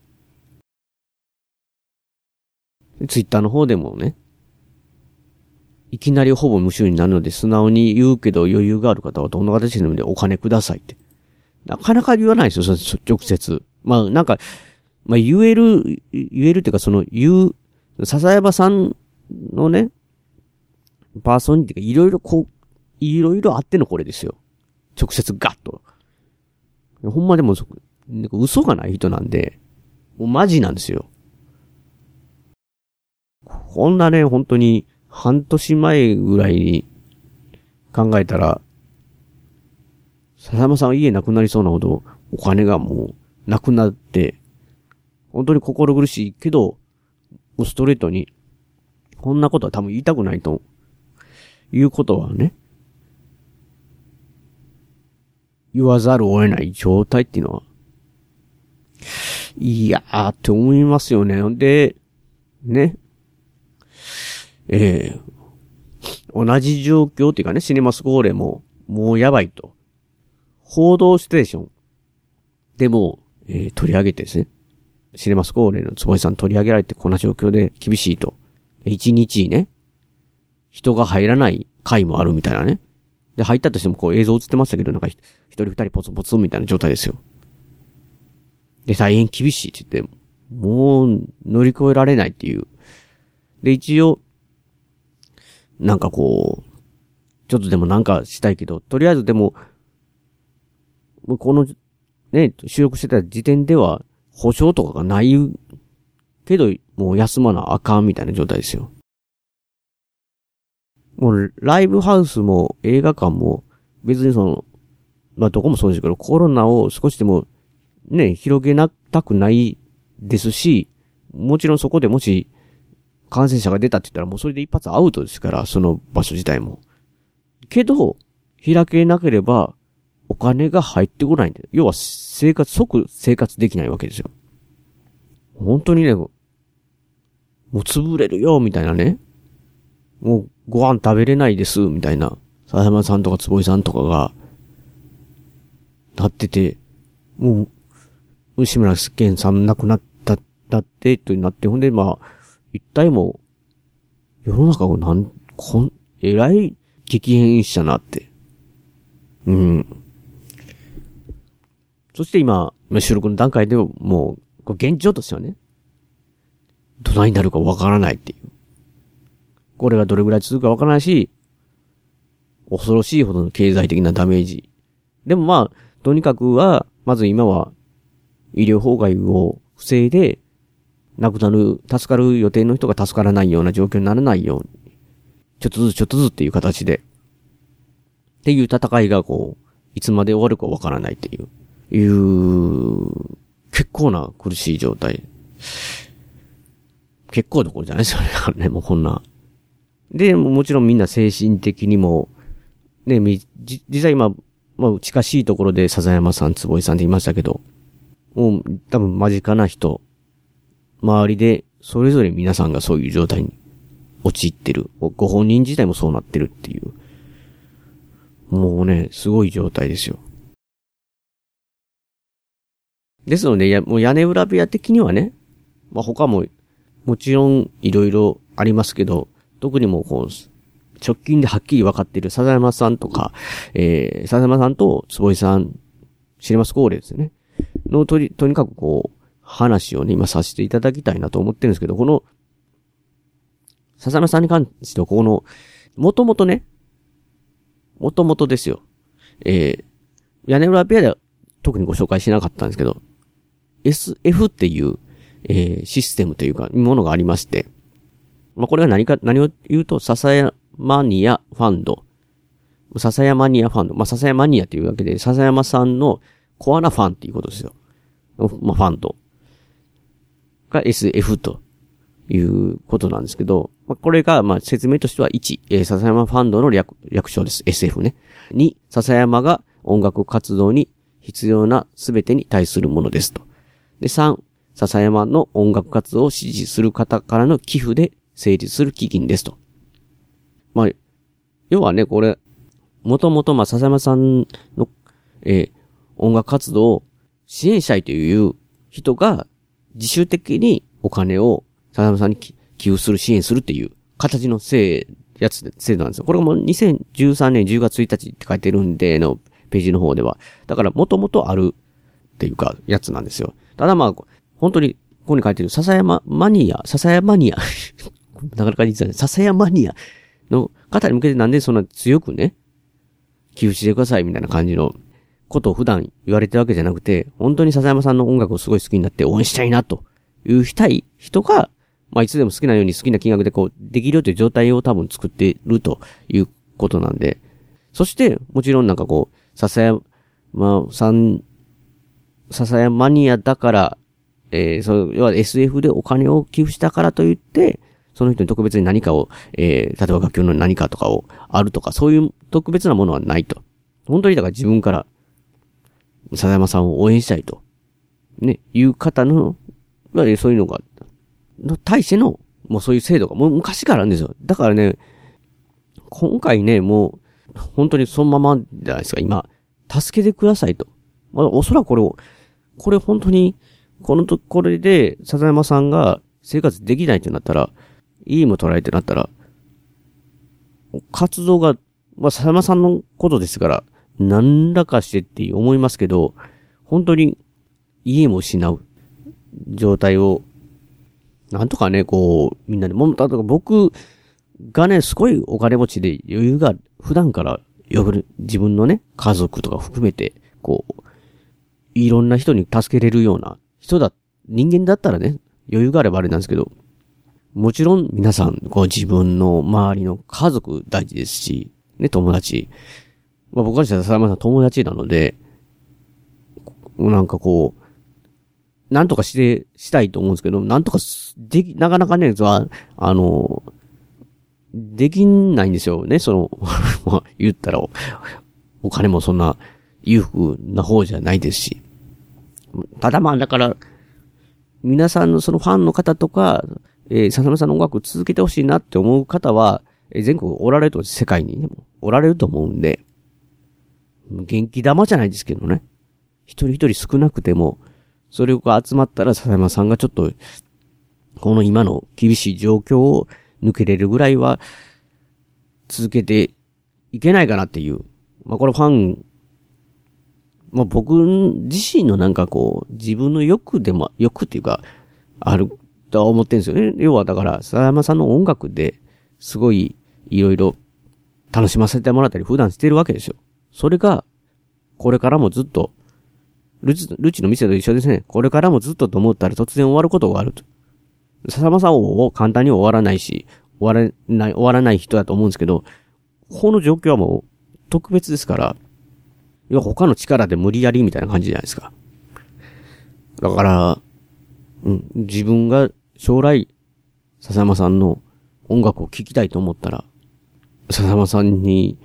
ツイッターの方でもね、いきなりほぼ無収になるので素直に言うけど余裕がある方はどんな形でもでお金くださいって。なかなか言わないですよ、直接。まあなんか、まあ言える、言えるっていうかその言う、笹山さんのね、パーソンっていうかいろいろこう、いろいろあってのこれですよ。直接ガッと。ほんまでも、嘘がない人なんで、もうマジなんですよ。こんなね、本当に、半年前ぐらいに考えたら、笹山さん家なくなりそうなほどお金がもうなくなって、本当に心苦しいけど、ストレートに、こんなことは多分言いたくないと、いうことはね、言わざるを得ない状態っていうのは、いやーって思いますよね。で、ね、ええー、同じ状況っていうかね、シネマスコーレも、もうやばいと。報道ステーションでも、えー、取り上げてですね。シネマスコーレの坪井さん取り上げられてこんな状況で厳しいと。一日ね、人が入らない回もあるみたいなね。で、入ったとしてもこう映像映ってましたけど、なんか一人二人ポツポツみたいな状態ですよ。で、大変厳しいって言って、もう乗り越えられないっていう。で、一応、なんかこう、ちょっとでもなんかしたいけど、とりあえずでも、この、ね、収録してた時点では、保証とかがないけど、もう休まなあかんみたいな状態ですよ。もう、ライブハウスも映画館も、別にその、まあ、どこもそうですけど、コロナを少しでも、ね、広げなたくないですし、もちろんそこでもし、感染者が出たって言ったらもうそれで一発アウトですから、その場所自体も。けど、開けなければ、お金が入ってこないんで。要は、生活、即生活できないわけですよ。本当にね、もう潰れるよ、みたいなね。もうご飯食べれないです、みたいな。佐山さんとか坪井さんとかが、なってて、もう、牛村健さん亡くなった、だって、となって、ほんで、まあ、一体もう、世の中がなん、こん、えらい激変したなって。うん。そして今、収録の段階でもう、現状としてはね、どないになるかわからないっていう。これがどれぐらい続くかわからないし、恐ろしいほどの経済的なダメージ。でもまあ、とにかくは、まず今は、医療崩壊を防いで、亡くなる、助かる予定の人が助からないような状況にならないように、ちょっとずつちょっとずつっていう形で、っていう戦いがこう、いつまで終わるかわからないっていう、いう、結構な苦しい状態。結構どころじゃないですよね、ね、もうこんな。で、もちろんみんな精神的にも、ね、実際今、まあ、近しいところで笹山さん、坪井さんって言いましたけど、もう多分間近な人、周りで、それぞれ皆さんがそういう状態に陥ってる。ご本人自体もそうなってるっていう。もうね、すごい状態ですよ。ですので、や、もう屋根裏部屋的にはね、まあ、他も、もちろんいろいろありますけど、特にもうこう、直近ではっきり分かっている笹山さんとか、えー、笹山さんと坪井さん、シネマスコーレですね。のとり、とにかくこう、話をね、今させていただきたいなと思ってるんですけど、この、笹山さんに関しては、この、もともとね、もともとですよ。えー、屋根裏部屋では特にご紹介しなかったんですけど、SF っていう、えー、システムというか、ものがありまして、まあ、これが何か、何を言うと、笹山ニアファンド。笹山ニアファンド。まあ、笹山ニアっていうわけで、笹山さんのコアなファンっていうことですよ。まあ、ファンド。が SF ということなんですけど、ま、これが、ま、説明としては1、えー、笹山ファンドの略、略称です。SF ね。2、笹山が音楽活動に必要なすべてに対するものですと。で、3、笹山の音楽活動を支持する方からの寄付で成立する基金ですと。まあ、要はね、これ、もともと、ま、笹山さんの、えー、音楽活動を支援したいという人が自主的にお金を笹山さんに寄付する、支援するっていう形のせい、やつ、制度なんですよ。これがもう2013年10月1日って書いてるんでのページの方では。だからもともとあるっていうか、やつなんですよ。ただまあ、本当に、ここに書いてる、笹山マニア、笹山マニア なかなか言ってたね、笹山マニアの方に向けてなんでそんな強くね、寄付してくださいみたいな感じのことを普段言われてるわけじゃなくて、本当に笹山さんの音楽をすごい好きになって応援したいなというしたい人が、まあいつでも好きなように好きな金額でこう、できるよという状態を多分作っているということなんで、そして、もちろんなんかこう、笹山さん、笹山マニアだから、えー、そう、要は SF でお金を寄付したからといって、その人に特別に何かを、えー、例えば楽曲の何かとかをあるとか、そういう特別なものはないと。本当にだから自分から、笹山さんを応援したいと。ね、いう方の、いわゆるそういうのが、の対しての、もうそういう制度がもう昔からあるんですよ。だからね、今回ね、もう、本当にそのままじゃないですか、今。助けてくださいと。まあ、おそらくこれを、これ本当に、このと、これで、笹山さんが生活できないってなったら、いいも捉えてなったら、活動が、まあ、笹山さんのことですから、何らかしてって思いますけど、本当に家も失う状態を、なんとかね、こう、みんなで、もう、例えば僕がね、すごいお金持ちで余裕が普段から呼ぶ自分のね、家族とか含めて、こう、いろんな人に助けれるような人だ、人間だったらね、余裕があればあれなんですけど、もちろん皆さん、こう自分の周りの家族大事ですし、ね、友達。まあ僕は笹山さん友達なので、なんかこう、なんとかして、したいと思うんですけど、なんとかでき、なかなかね、あの、できないんですよね、その、まあ言ったらお、金もそんな裕福な方じゃないですし。ただまあ、だから、皆さんのそのファンの方とか、えー、笹山さんの音楽続けてほしいなって思う方は、えー、全国おられると、世界にね、おられると思うんで、元気玉じゃないですけどね。一人一人少なくても、それが集まったら笹山さんがちょっと、この今の厳しい状況を抜けれるぐらいは、続けていけないかなっていう。まあこれファン、まあ僕自身のなんかこう、自分の欲でも、欲っていうか、あるとは思ってるんですよね。要はだから、佐山さんの音楽で、すごい、いろいろ、楽しませてもらったり、普段してるわけですよ。それが、これからもずっと、ルチ、ルチの店と一緒ですね。これからもずっとと思ったら突然終わることがあると。笹山さんを簡単に終わらないし、終わらない、終わらない人だと思うんですけど、この状況はもう特別ですから、要は他の力で無理やりみたいな感じじゃないですか。だから、うん、自分が将来、笹山さんの音楽を聴きたいと思ったら、笹山さんに、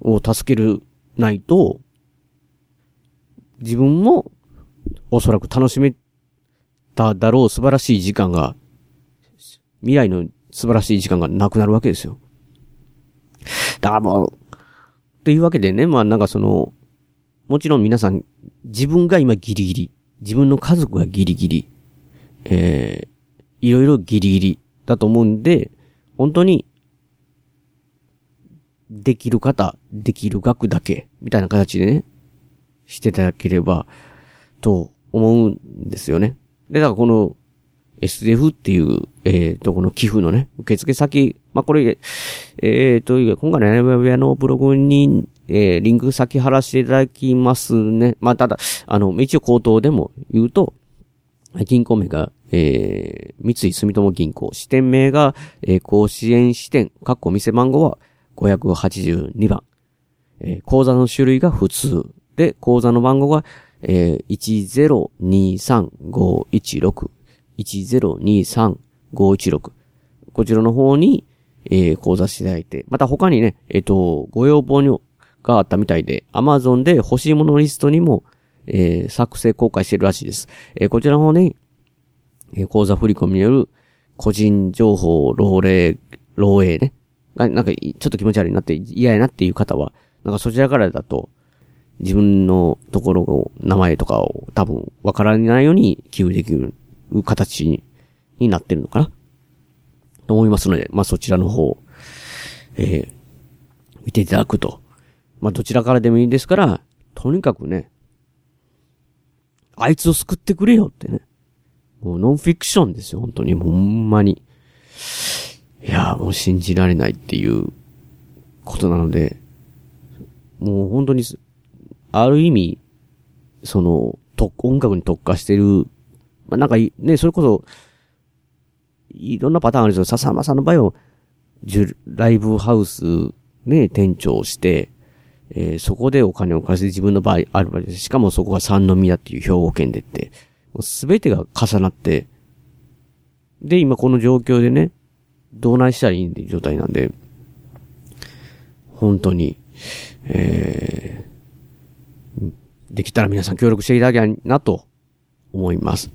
を助けるないと、自分もおそらく楽しめただろう素晴らしい時間が、未来の素晴らしい時間がなくなるわけですよ。だからもう、というわけでね、まあなんかその、もちろん皆さん、自分が今ギリギリ、自分の家族がギリギリ、えー、いろいろギリギリだと思うんで、本当に、できる方、できる額だけ、みたいな形でね、していただければ、と思うんですよね。で、だからこの SDF っていう、えー、とこの寄付のね、受付先、まあ、これ、えー、と、今回のウェアのブログに、えー、リンク先貼らせていただきますね。まあ、ただ、あの、一応口頭でも言うと、銀行名が、えー、三井住友銀行、支店名が、えー、甲子園支店、括弧店番号は582番。えー、口座の種類が普通。で、口座の番号が、えー、1023516。1023516。こちらの方に、えー、口座していただいて、また他にね、えっ、ー、と、ご要望にがあったみたいで、Amazon で欲しいものリストにも、えー、作成公開してるらしいです。えー、こちらの方に、えー、口座振込による個人情報漏洩、漏洩ね。がなんか、ちょっと気持ち悪いなって嫌やなっていう方は、なんかそちらからだと、自分のところを、名前とかを多分わからないように寄付できる形にになってるのかな？と思いますので、まあそちらの方、えー、見ていただくと。まあどちらからでもいいですから、とにかくね、あいつを救ってくれよってね。もうノンフィクションですよ、本当に。ほんまに。いやもう信じられないっていうことなので、もう本当に、ある意味、その、と、音楽に特化してる、まあ、なんか、ね、それこそ、いろんなパターンあるんですよ。笹山さんの場合は、ライブハウス、ね、店長をして、えー、そこでお金を貸して自分の場合あるわけです。しかもそこが三宮っていう兵庫県でって、すべてが重なって、で、今この状況でね、どうないしたらいいっていう状態なんで、本当に、えー、できたら皆さん協力していただきたいなと思います。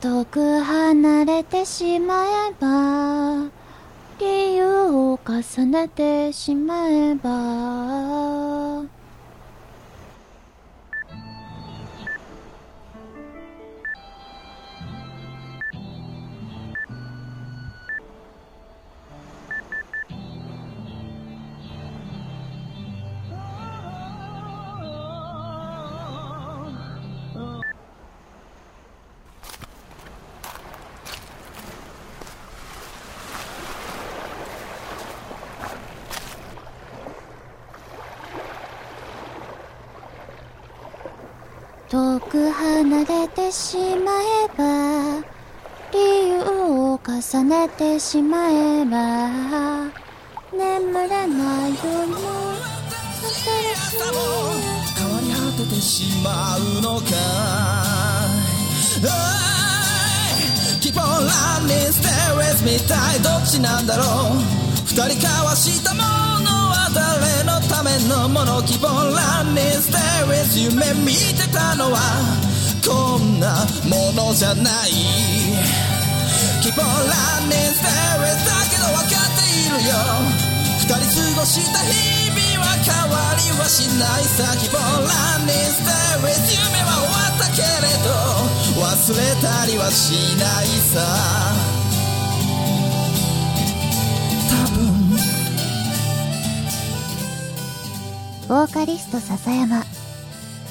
遠く離れてしまえば理由重ねてしまえばてしまえば理由を重ねてしまえば眠れない夜もさせるし。変わり果ててしまうのか Keep on running, stay with me 体どっちなんだろう。二人交わしたものは誰のためのもの？Keep on running, stay with 夢見てたのはこんなものじゃない。Keep on running, stay with だけど分かっているよ。二人過ごした日々は変わりはしないさ。Keep on running, stay with 夢は終わったけれど忘れたりはしないさ。ボーカリスト笹山。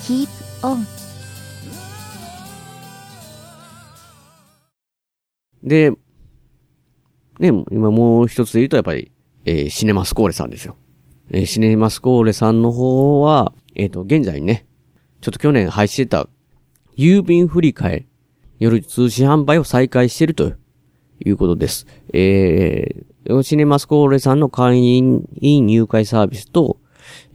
Keep On で、ね、今もう一つで言うとやっぱり、えー、シネマスコーレさんですよ。えー、シネマスコーレさんの方は、えっ、ー、と、現在ね、ちょっと去年廃止してた郵便振り替え、夜通信販売を再開しているということです。えー、シネマスコーレさんの会員入会サービスと、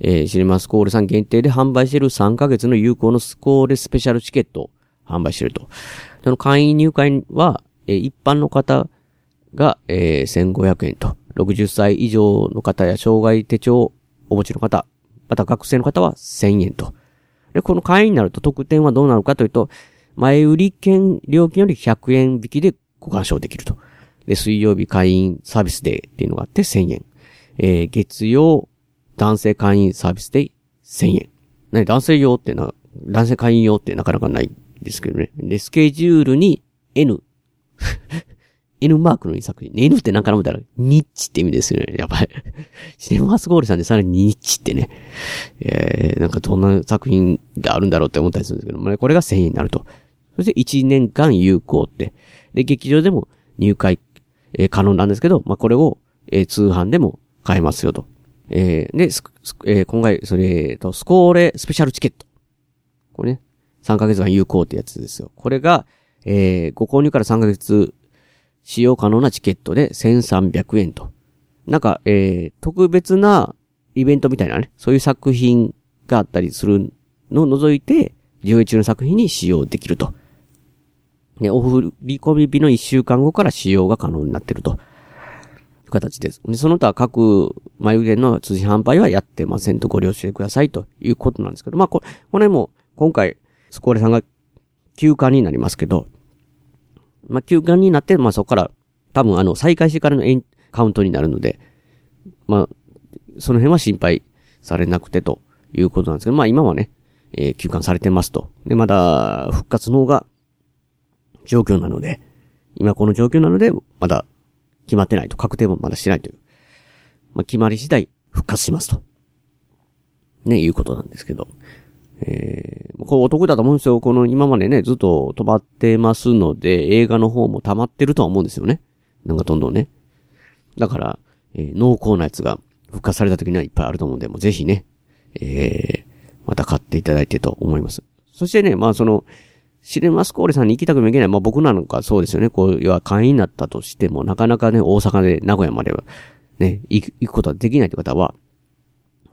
えー、シネマスコーレさん限定で販売している3ヶ月の有効のスコーレスペシャルチケットを販売していると。その会員入会は、え、一般の方が、えー、1500円と60歳以上の方や障害手帳をお持ちの方、また学生の方は1000円と。で、この会員になると特典はどうなるかというと、前売り券料金より100円引きでご鑑賞できると。で、水曜日会員サービスデーっていうのがあって1000円。えー、月曜男性会員サービスデー1000円。ね、男性用ってな、男性会員用ってなかなかないですけどね。で、スケジュールに N。N マークのいい作品。N ってなんかな思ったら、ニッチって意味ですよね。やばい。シネマスゴールさんでさらにニッチってね。えー、なんかどんな作品があるんだろうって思ったりするんですけども、ね、これが1000円になると。そして1年間有効って。で、劇場でも入会、えー、可能なんですけど、まあ、これを、えー、通販でも買えますよと。えー、で、えー、今回、それ、えー、と、スコーレスペシャルチケット。これね、3ヶ月間有効ってやつですよ。これが、えー、ご購入から3ヶ月使用可能なチケットで1300円と。なんか、えー、特別なイベントみたいなね、そういう作品があったりするのを除いて、上映中の作品に使用できると。ね、お振り込み日の1週間後から使用が可能になっていると。いう形です。で、その他各眉毛の通信販売はやってませんとご了承くださいということなんですけど、まあ、こ、これも今回、スコーレさんが休館になりますけど、まあ、休館になって、まあ、そこから、多分あの、再開してからのエンカウントになるので、まあ、その辺は心配されなくてということなんですけど、まあ今はね、えー、休館されてますと。で、まだ復活の方が状況なので、今この状況なので、まだ決まってないと、確定もまだしてないという。まあ、決まり次第復活しますと。ね、いうことなんですけど。えー、これお得だと思うんですよ。この今までね、ずっと止まってますので、映画の方も溜まってるとは思うんですよね。なんかどんどんね。だから、えー、濃厚なやつが復活された時にはいっぱいあると思うんで、もうぜひね、えー、また買っていただいてと思います。そしてね、まあその、シネマスコーレさんに行きたくもいけない。まあ僕なのかそうですよね。こう、要は会員になったとしても、なかなかね、大阪で名古屋までは、ね、行く、ことはできないという方は、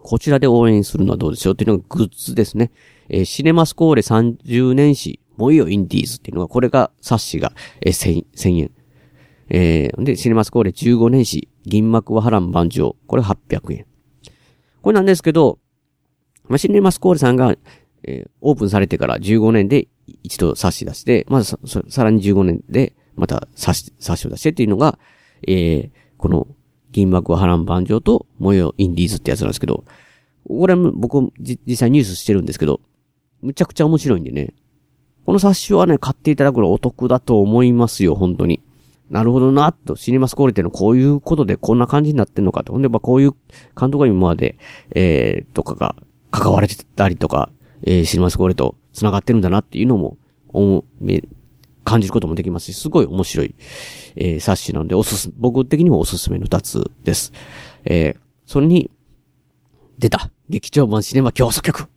こちらで応援するのはどうでしょうっていうのがグッズですね。えー、シネマスコーレ30年史、もういいよインディーズっていうのが、これが冊子が、えー、1000, 円。えー、で、シネマスコーレ15年史、銀幕は波乱万丈。これ800円。これなんですけど、まあ、シネマスコーレさんが、えー、オープンされてから15年で一度冊子出して、まずささらに15年で、また冊子、冊子を出してっていうのが、えー、この、銀幕波乱万丈と、模様インディーズってやつなんですけど、これ僕、実際ニュースしてるんですけど、むちゃくちゃ面白いんでね。この冊子はね、買っていただくのお得だと思いますよ、本当に。なるほどな、と、シネマスコーレってのはこういうことでこんな感じになってんのかと。ほんで、まあこういう監督が今まで、えー、とかが関われてたりとか、えー、シネマスコーレと繋がってるんだなっていうのも、お感じることもできますし、すごい面白い、えー、冊子なので、おすす、僕的にもおすすめの二つです。えー、それに、出た、劇場版シネマ競争曲、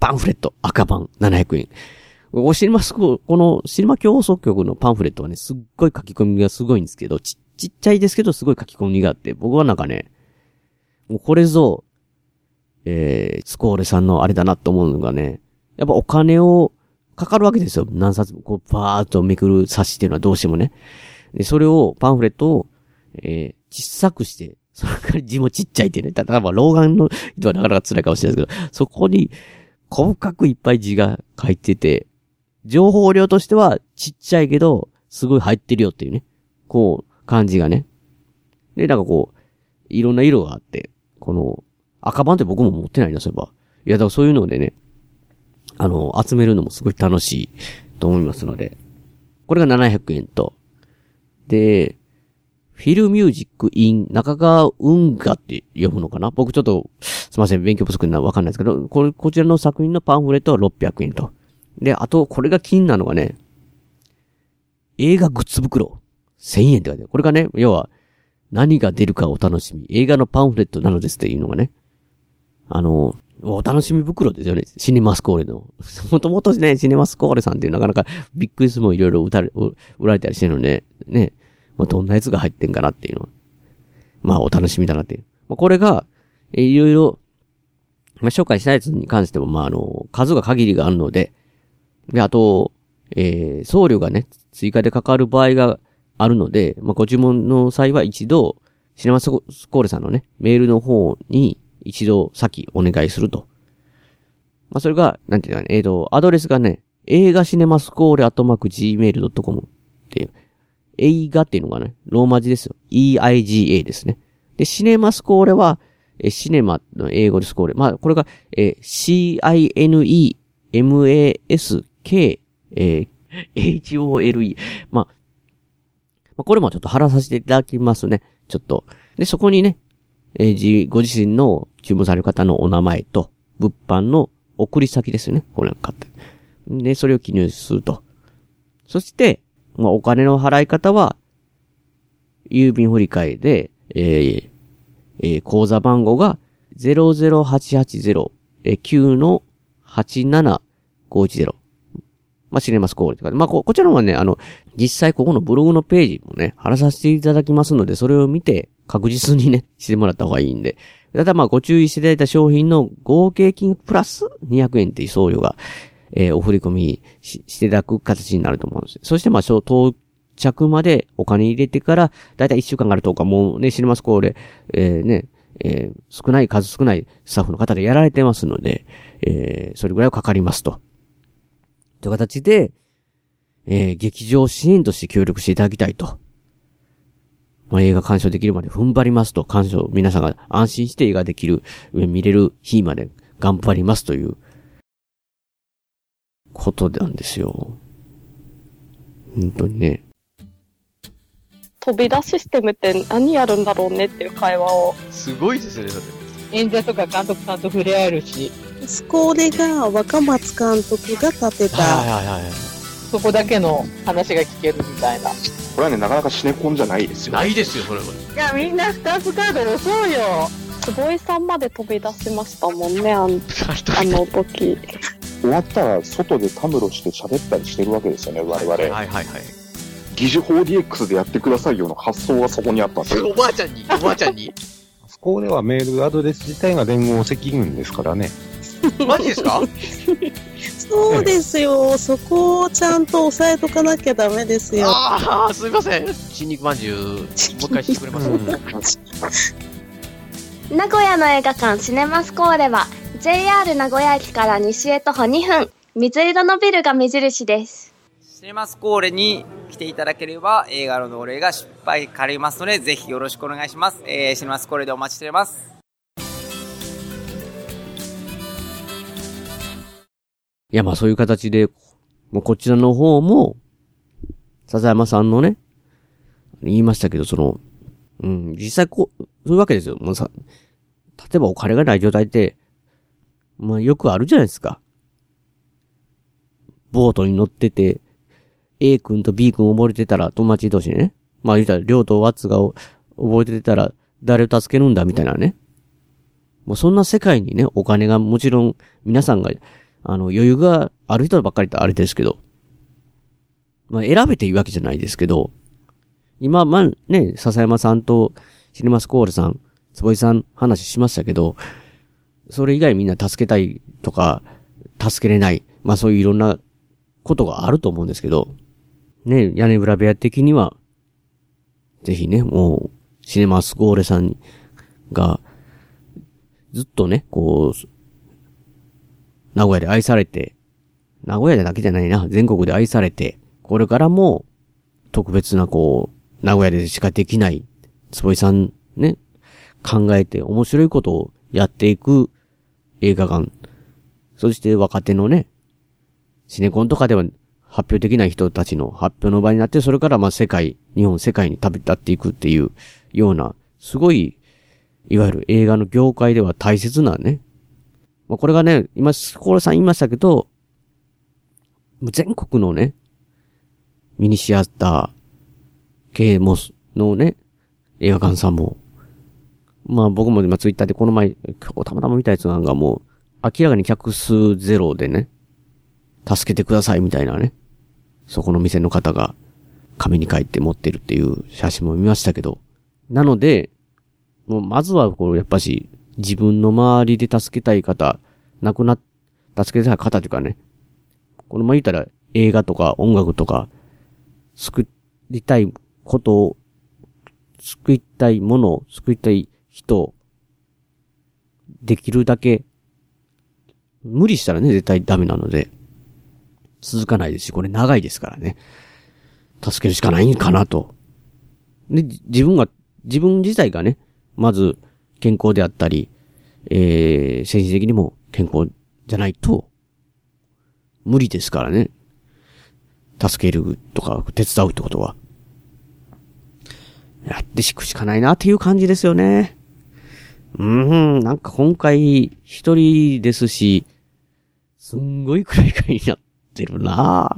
パンフレット、赤版700円。おシネマスコ、このシネマ競争局のパンフレットはね、すっごい書き込みがすごいんですけど、ち、ちっちゃいですけどすごい書き込みがあって、僕はなんかね、もうこれぞ、えー、スコーレさんのあれだなと思うのがね、やっぱお金をかかるわけですよ。何冊も、こう、バーっとめくる冊子っていうのはどうしてもね。で、それを、パンフレットを、えー、小さくして、それから字もちっちゃいってね。ただ、まあ、老眼の人はなかなか辛いかもしれないですけど、そこに、細かくいっぱい字が書いてて、情報量としてはちっちゃいけど、すごい入ってるよっていうね。こう、感じがね。で、なんかこう、いろんな色があって、この、赤版って僕も持ってないな、そういえば。いや、だからそういうのでね、あの、集めるのもすごい楽しいと思いますので。これが700円と。で、フィルミュージックイン中川運河って読むのかな？僕ちょっと、すいません、勉強不足になるわかんないですけど、これ、こちらの作品のパンフレットは600円と。で、あと、これが気になのがね、映画グッズ袋、1000円って書いてある。これがね、要は、何が出るかお楽しみ。映画のパンフレットなのですっていうのがね。あの、お楽しみ袋ですよね。シネマスコーレの。もともとね、シネマスコーレさんっていうなかなかビッグスもいろいろ売たれ、売られたりしてるので、ね、まあ、どんなやつが入ってんかなっていうの。まあ、お楽しみだなっていう。まあ、これが、えいろいろ、まあ、紹介したやつに関しても、まあ、あの、数が限りがあるので、で、あと、えー、送料がね、追加でかかる場合があるので、まあ、ご注文の際は一度、シネマスコーレさんのね、メールの方に一度先お願いすると。まあ、それが、なんていうかね、えっ、と、アドレスがね、映画シネマスコーレアットマーク gmail.com っていう、映画っていうのがね、ローマ字ですよ。EIGA ですね。で、シネマスコーレは、え、シネマの英語でスコーレ。まあ、これが、え、Cinemas K え hole。まあ、まあ、これもちょっと貼らさせていただきますね。ちょっと。で、そこにね、えーじ、ご自身の注文される方のお名前と、物販の送り先ですよね。これ買って。で、それを記入すると。そして、まあ、お金の払い方は、郵便振り替えで、えーえー口座番号が00880-9-8750、えー9の87510。まあ、シネマスコールとか。まあ、こ、こちらのはね、あの、実際ここのブログのページもね、貼らさせていただきますので、それを見て確実にね、してもらった方がいいんで。ただまあ、ご注意していただいた商品の合計金プラス200円っていう送料が、えーお振り込みししていただく形になると思うんです。そしてまあ、そう到着までお金入れてから、だいたい1週間から10日、もうね、シネマスコーレ、えーね、えー少ない、数少ないスタッフの方でやられてますので、えーそれぐらいはかかりますと。という形で、えー劇場支援として協力していただきたいと。まあ、映画鑑賞できるまで踏ん張りますと、鑑賞、皆さんが安心して映画できる、え見れる日まで頑張りますという、ことなんですよ。本当にね。飛び出システムって何やるんだろうねっていう会話を。すごいですね。演者とか監督さんと触れ合えるし、スコーレが若松監督が立てた、はいはいはい。そこだけの話が聞けるみたいな。いこれはね、なかなかシネコンじゃないですよ。ないですよ、それは。や、みんな二つカード押そうよ。坪井さんまで飛び出しましたもんね、あん あの時。終わったら外でたむろして喋ったりしてるわけですよね、我々。はいはいはい。疑似 4DX でやってくださいよの発想がそこにあったんですよ。おばあちゃんに、おばあちゃんに。そこではメールアドレス自体が連合赤軍ですからね。マジですか？そうですよ、そこをちゃんと押さえとかなきゃダメですよ。ああ、すみません。新肉まんじゅう、もう一回してくれます、名古屋の映画館シネマスコーレは JR 名古屋駅から西へ徒歩2分水色のビルが目印ですシネマスコーレに来ていただければ映画のお礼が失敗借りますのでぜひよろしくお願いします。えー、シネマスコーレでお待ちしております。いや、まあそういう形で、もうこちらの方も、笹山さんのね、言いましたけど、その、うん、実際こう、そういうわけですよ。もうさ、例えばお金がない状態って、まあよくあるじゃないですか。ボートに乗ってて、A 君と B 君溺れてたら友達同士ね。まあ言ったら、りょうとワッツが溺れてたら誰を助けるんだみたいなね。もうそんな世界にね、お金がもちろん皆さんが、あの余裕がある人ばっかりってあれですけど、まあ選べていいわけじゃないですけど、今、まあね、笹山さんとシネマスコールさん、坪井さん話しましたけど、それ以外みんな助けたいとか、助けれない。まあそういういろんなことがあると思うんですけど、ね、屋根裏部屋的には、ぜひね、もう、シネマスコーレさんが、ずっとね、こう、名古屋で愛されて、名古屋でだけじゃないな、全国で愛されて、これからも、特別なこう、名古屋でしかできない、坪井さんね、考えて面白いことをやっていく映画館。そして若手のね、シネコンとかでは発表できない人たちの発表の場になって、それからまあ世界、日本世界に旅立っていくっていうような、すごい、いわゆる映画の業界では大切なね。まあこれがね、今、スコーラさん言いましたけど、全国のね、ミニシアター系ものね、映画館さんも、まあ僕も今ツイッターでこの前、今日たまたま見たやつなんかもう、明らかに客数ゼロでね、助けてくださいみたいなね、そこの店の方が紙に書いて持ってるっていう写真も見ましたけど、なので、もうまずはこうやっぱし自分の周りで助けたい方、亡くなっ、助けたい方というかね、このま言ったら映画とか音楽とか、作りたいことを救いたいものを、救いたい人、できるだけ、無理したらね、絶対ダメなので、続かないですし、これ長いですからね。助けるしかないんかなと。で、自分が、自分自体がね、まず健康であったり、えー、精神的にも健康じゃないと、無理ですからね。助けるとか、手伝うってことは。やってしくしかないなっていう感じですよね。うーん、なんか今回一人ですし、すんごい暗い回になってるな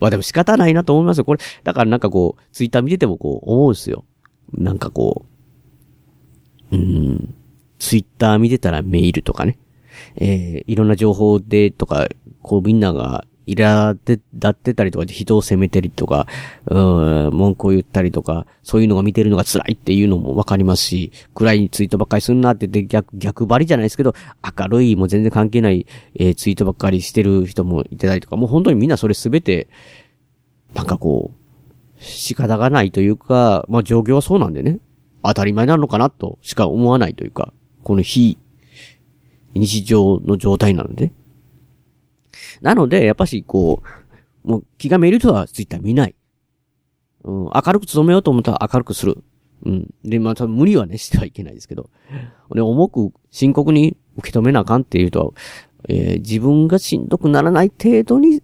まあでも仕方ないなと思いますよ。これ、だからなんかこう、ツイッター見ててもこう思うんですよ。なんかこう、うん、ツイッター見てたらメールとかね。えー、いろんな情報でとか、こうみんながイラって、だってたりとか、人を責めてりとか、うん、文句を言ったりとか、そういうのが見てるのが辛いっていうのもわかりますし、暗いツイートばっかりすんなって言って逆、逆張りじゃないですけど、明るいも全然関係ない、えー、ツイートばっかりしてる人もいてたりとか、もう本当にみんなそれすべて、なんかこう、仕方がないというか、まあ状況はそうなんでね、当たり前なのかなとしか思わないというか、この非、日常の状態なので、なので、やっぱし、こう、もう気がめるとはツイッター見ない。うん、明るく努めようと思ったら明るくする。うん。で、また無理はね、してはいけないですけど。で、重く、深刻に受け止めなあかんっていうと、えー、自分がしんどくならない程度に、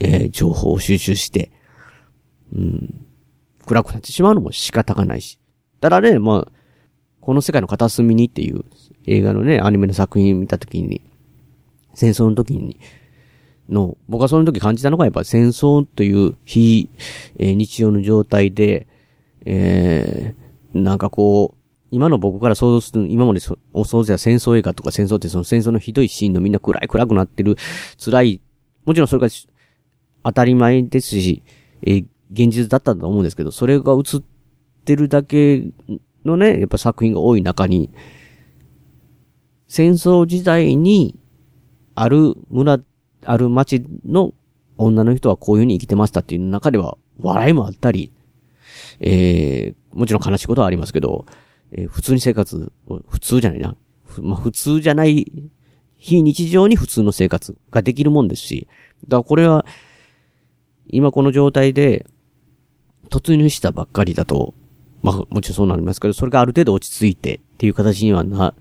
えー、情報を収集して、うん、暗くなってしまうのも仕方がないし。ただね、まあ、この世界の片隅にっていう映画のね、アニメの作品見たときに、戦争の時に、の、僕はその時感じたのがやっぱ戦争という非、えー、日常の状態で、えー、なんかこう、今の僕から想像する、今まで想像した戦争映画とか戦争ってその戦争のひどいシーンのみんな暗い暗くなってる、辛い、もちろんそれが当たり前ですし、えー、現実だったと思うんですけど、それが映っててるだけのね、やっぱ作品が多い中に、戦争時代に、ある村ある町の女の人はこういう風に生きてましたっていう中では、笑いもあったり、えー、もちろん悲しいことはありますけど、えー、普通に生活、普通じゃないな。まあ、普通じゃない、非日常に普通の生活ができるもんですし、だからこれは、今この状態で、突入したばっかりだと、まあ、もちろんそうなりますけど、それがある程度落ち着いてっていう形にはな、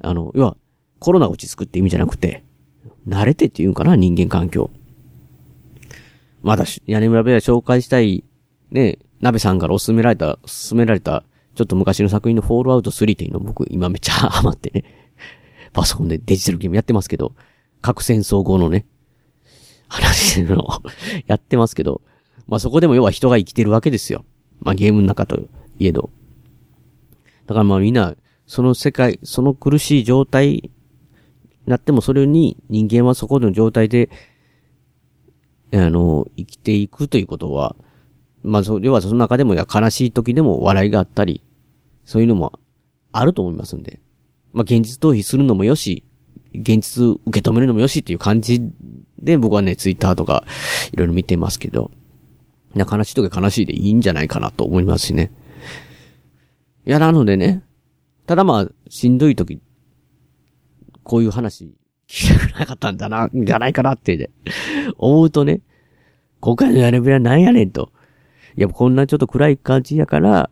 あの、要は、コロナ落ち着くって意味じゃなくて、慣れてって言うんかな、人間環境。まだ、屋根村部屋紹介したい、ね、鍋さんからおすすめられた、勧められた、ちょっと昔の作品のフォールアウト3っていうの僕今めっちゃハマってね、パソコンでデジタルゲームやってますけど、核戦争後のね、話のやってますけど、まあそこでも要は人が生きてるわけですよ。まあゲームの中といえど。だからまあみんな、その世界、その苦しい状態になってもそれに人間はそこの状態で、あの、生きていくということは、まあ、そ、要はその中でもいや悲しい時でも笑いがあったり、そういうのもあると思いますんで。まあ、現実逃避するのもよし、現実受け止めるのもよしっていう感じで僕はね、ツイッターとかいろいろ見てますけど、いや、悲しい時は悲しいでいいんじゃないかなと思いますしね。や、なのでね、ただまあ、しんどい時こういう話聞きたくなかったんだな、じゃないかなって、思うとね、今回のやれべはなんやねんと。いや、こんなちょっと暗い感じやから、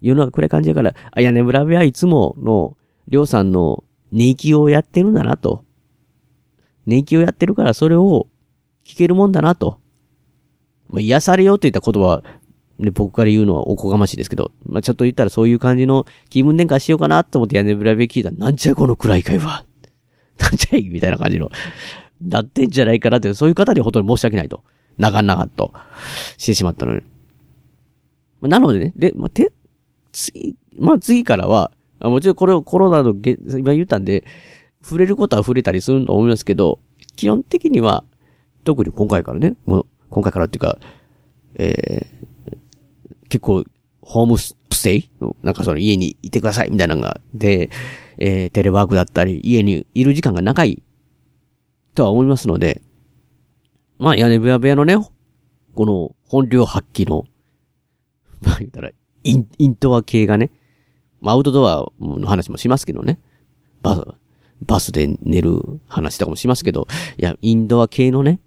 世の中暗い感じやから、あ、屋根裏部屋いつもの、りょうさんの寝息をやってるんだなと。寝息をやってるからそれを聞けるもんだなと。ま、癒されようって言った言葉、ね、僕から言うのはおこがましいですけど、まあ、ちょっと言ったらそういう感じの気分転換しようかなと思って屋根裏部屋聞いたら、なんちゃいこの暗い会話。なんじゃいみたいな感じの、なってんじゃないかなって、そういう方に本当に申し訳ないと。長々と、してしまったのに。なのでね、で、まあ、て、次、まあ、次からは、あもちろんこれをコロナのげ、今言ったんで、触れることは触れたりすると思いますけど、基本的には、特に今回からね、もう、今回からっていうか、えー、結構、ホームステイなんかその家にいてくださいみたいなのが、で、えー、テレワークだったり、家にいる時間が長いとは思いますので、まあ、屋根部屋部屋のね、この本領発揮の、まあ言ったら、イン、インドア系がね、まあ、アウトドアの話もしますけどね。バスバスで寝る話とかもしますけど、いや、インドア系のね、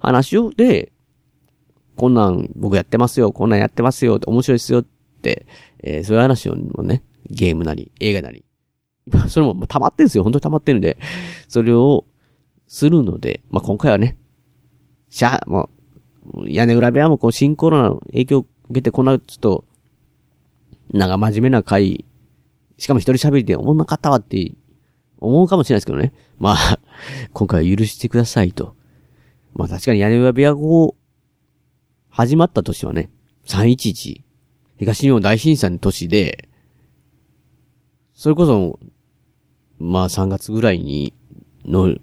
話を、で、こんなん僕やってますよ、こんなんやってますよ、面白いですよって、えーそういう話をね、ゲームなり、映画なり、それも溜まってんですよ、本当に溜まってるんで、それをするので、まあ、今回はね、しゃ、もう、屋根裏部屋もこう新コロナの影響を受けてこんなちょっと、なんか真面目な回、しかも一人喋りで思んなかったわって思うかもしれないですけどね。まあ、今回は許してくださいと。まあ確かに屋根裏部屋後、始まった年はね、311、東日本大震災の年で、それこそ、まあ3月ぐらいに、の、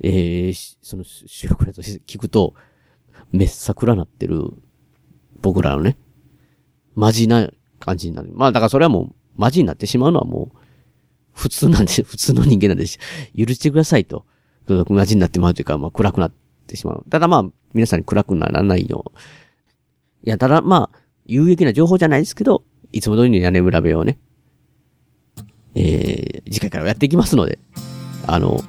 えー、その収録のと聞くと、めっさくらなってる、僕らのね、マジな感じになる。まあだからそれはもう、マジになってしまうのはもう、普通なんで、普通の人間なんで、許してくださいと。マジになってまうというか、まあ暗くなってしまう。ただまあ、皆さんに暗くならないよう。いや、ただまあ、有益な情報じゃないですけど、いつも通りの屋根裏部屋をね、えー、次回からやっていきますので、あの、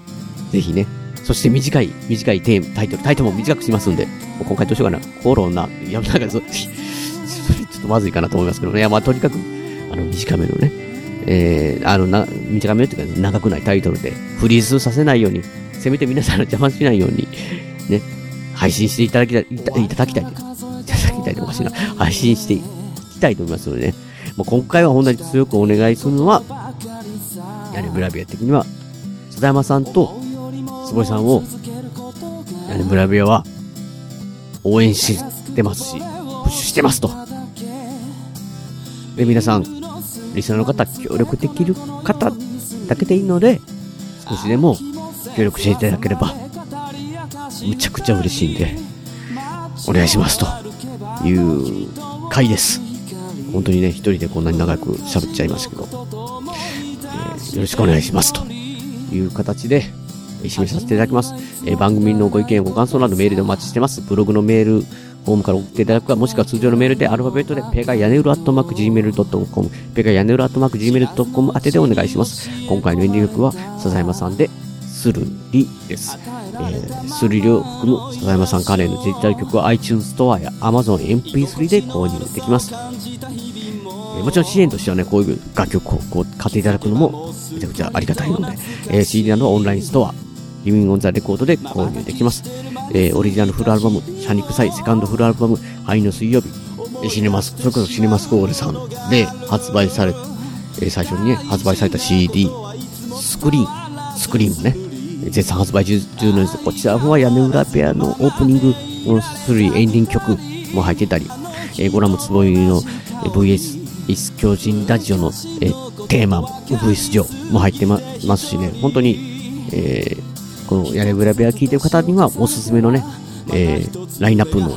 ぜひね、そして短い、短いテーマ、タイトル、タイトルも短くしますんで、もう今回どうしようかな、コロナ、いや、なんかそ、ちょっとまずいかなと思いますけどね、いや、まあとにかく、あの、短めのね、えー、あの、な、短めっていうか、長くないタイトルで、フリーズさせないように、せめて皆さんの邪魔しないように、ね、配信していただきたい、いただきたい、いただきたいとおかしいな、配信していきたいと思いますのでね、もう今回は本当に強くお願いするのは、屋根ブラビア的には、笹山さんと、坪井さんを、屋根ブラビアは、応援してますし、プッシュしてますと。で、皆さん、リスナーの方、協力できる方だけでいいので、少しでも協力していただければ、むちゃくちゃ嬉しいんで、お願いしますという回です。本当にね、一人でこんなに長く喋っちゃいましたけど、えーよろしくお願いしますという形で、えー締めさせていただきます。えー番組のご意見、ご感想などメールでお待ちしてます。ブログのメール、フォームから送っていただくか、もしくは通常のメールでアルファベットで、ペガヤネウルアットマーク Gmail.com、ペガヤネウルアットマーク Gmail.com 宛てでお願いします。今回のエンディング曲は、笹山さんで、スルリです。えー、スルを含む笹山さん関連のデジタル曲は iTunes ストアや Amazon MP3 で購入できます。えーもちろん支援としてはね、こういう楽曲をこう買っていただくのもめちゃくちゃありがたいので、えー CD などはオンラインストア、リビングオンザレコードで購入できます。えーオリジナルフルアルバム、シャニクサイセカンドフルアルバム、愛の水曜日、シネマス、それこそシネマスコールさんで発売され、えー最初にね、発売された CD、スクリーン、スクリーンもね、絶賛発売中中のです。こちらは屋根裏ペアのオープニングの3エンディング曲も入ってたり、えーゴラムつぼいの VS イス巨人ラジオの、えーテーマ、VS 上も入ってまますしね、本当に、えーこの屋根裏部屋聴いてる方にはおすすめのね、えーラインナップの、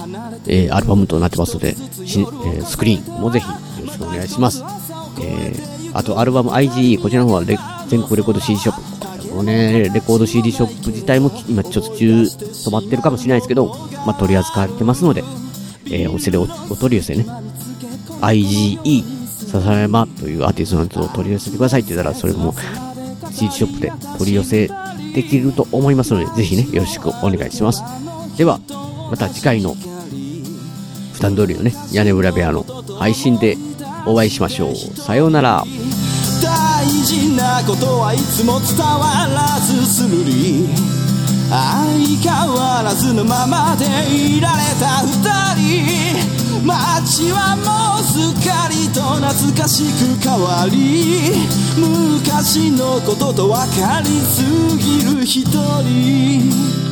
えーアルバムとなってますので、しえースクリーンもぜひよろしくお願いします。えーあとアルバム IGE、こちらの方はレ全国レコード CD ショップ。このね、レコード CD ショップ自体も今ちょっと中止まってるかもしれないですけど、まあ、取り扱われてますので、えーお店でおお取り寄せね。IGE 笹山というアーティストのやつを取り寄せてくださいって言ったら、それも CD ショップで取り寄せできると思いますので、ぜひね、よろしくお願いします。では、また次回の普段通りのね、屋根裏部屋の配信でお会いしましょう。さようなら。大事なことはいつも伝わらずするり相変わらずのままでいられた二人街はもうすっかりと懐かしく変わり昔のことと分かりすぎる一人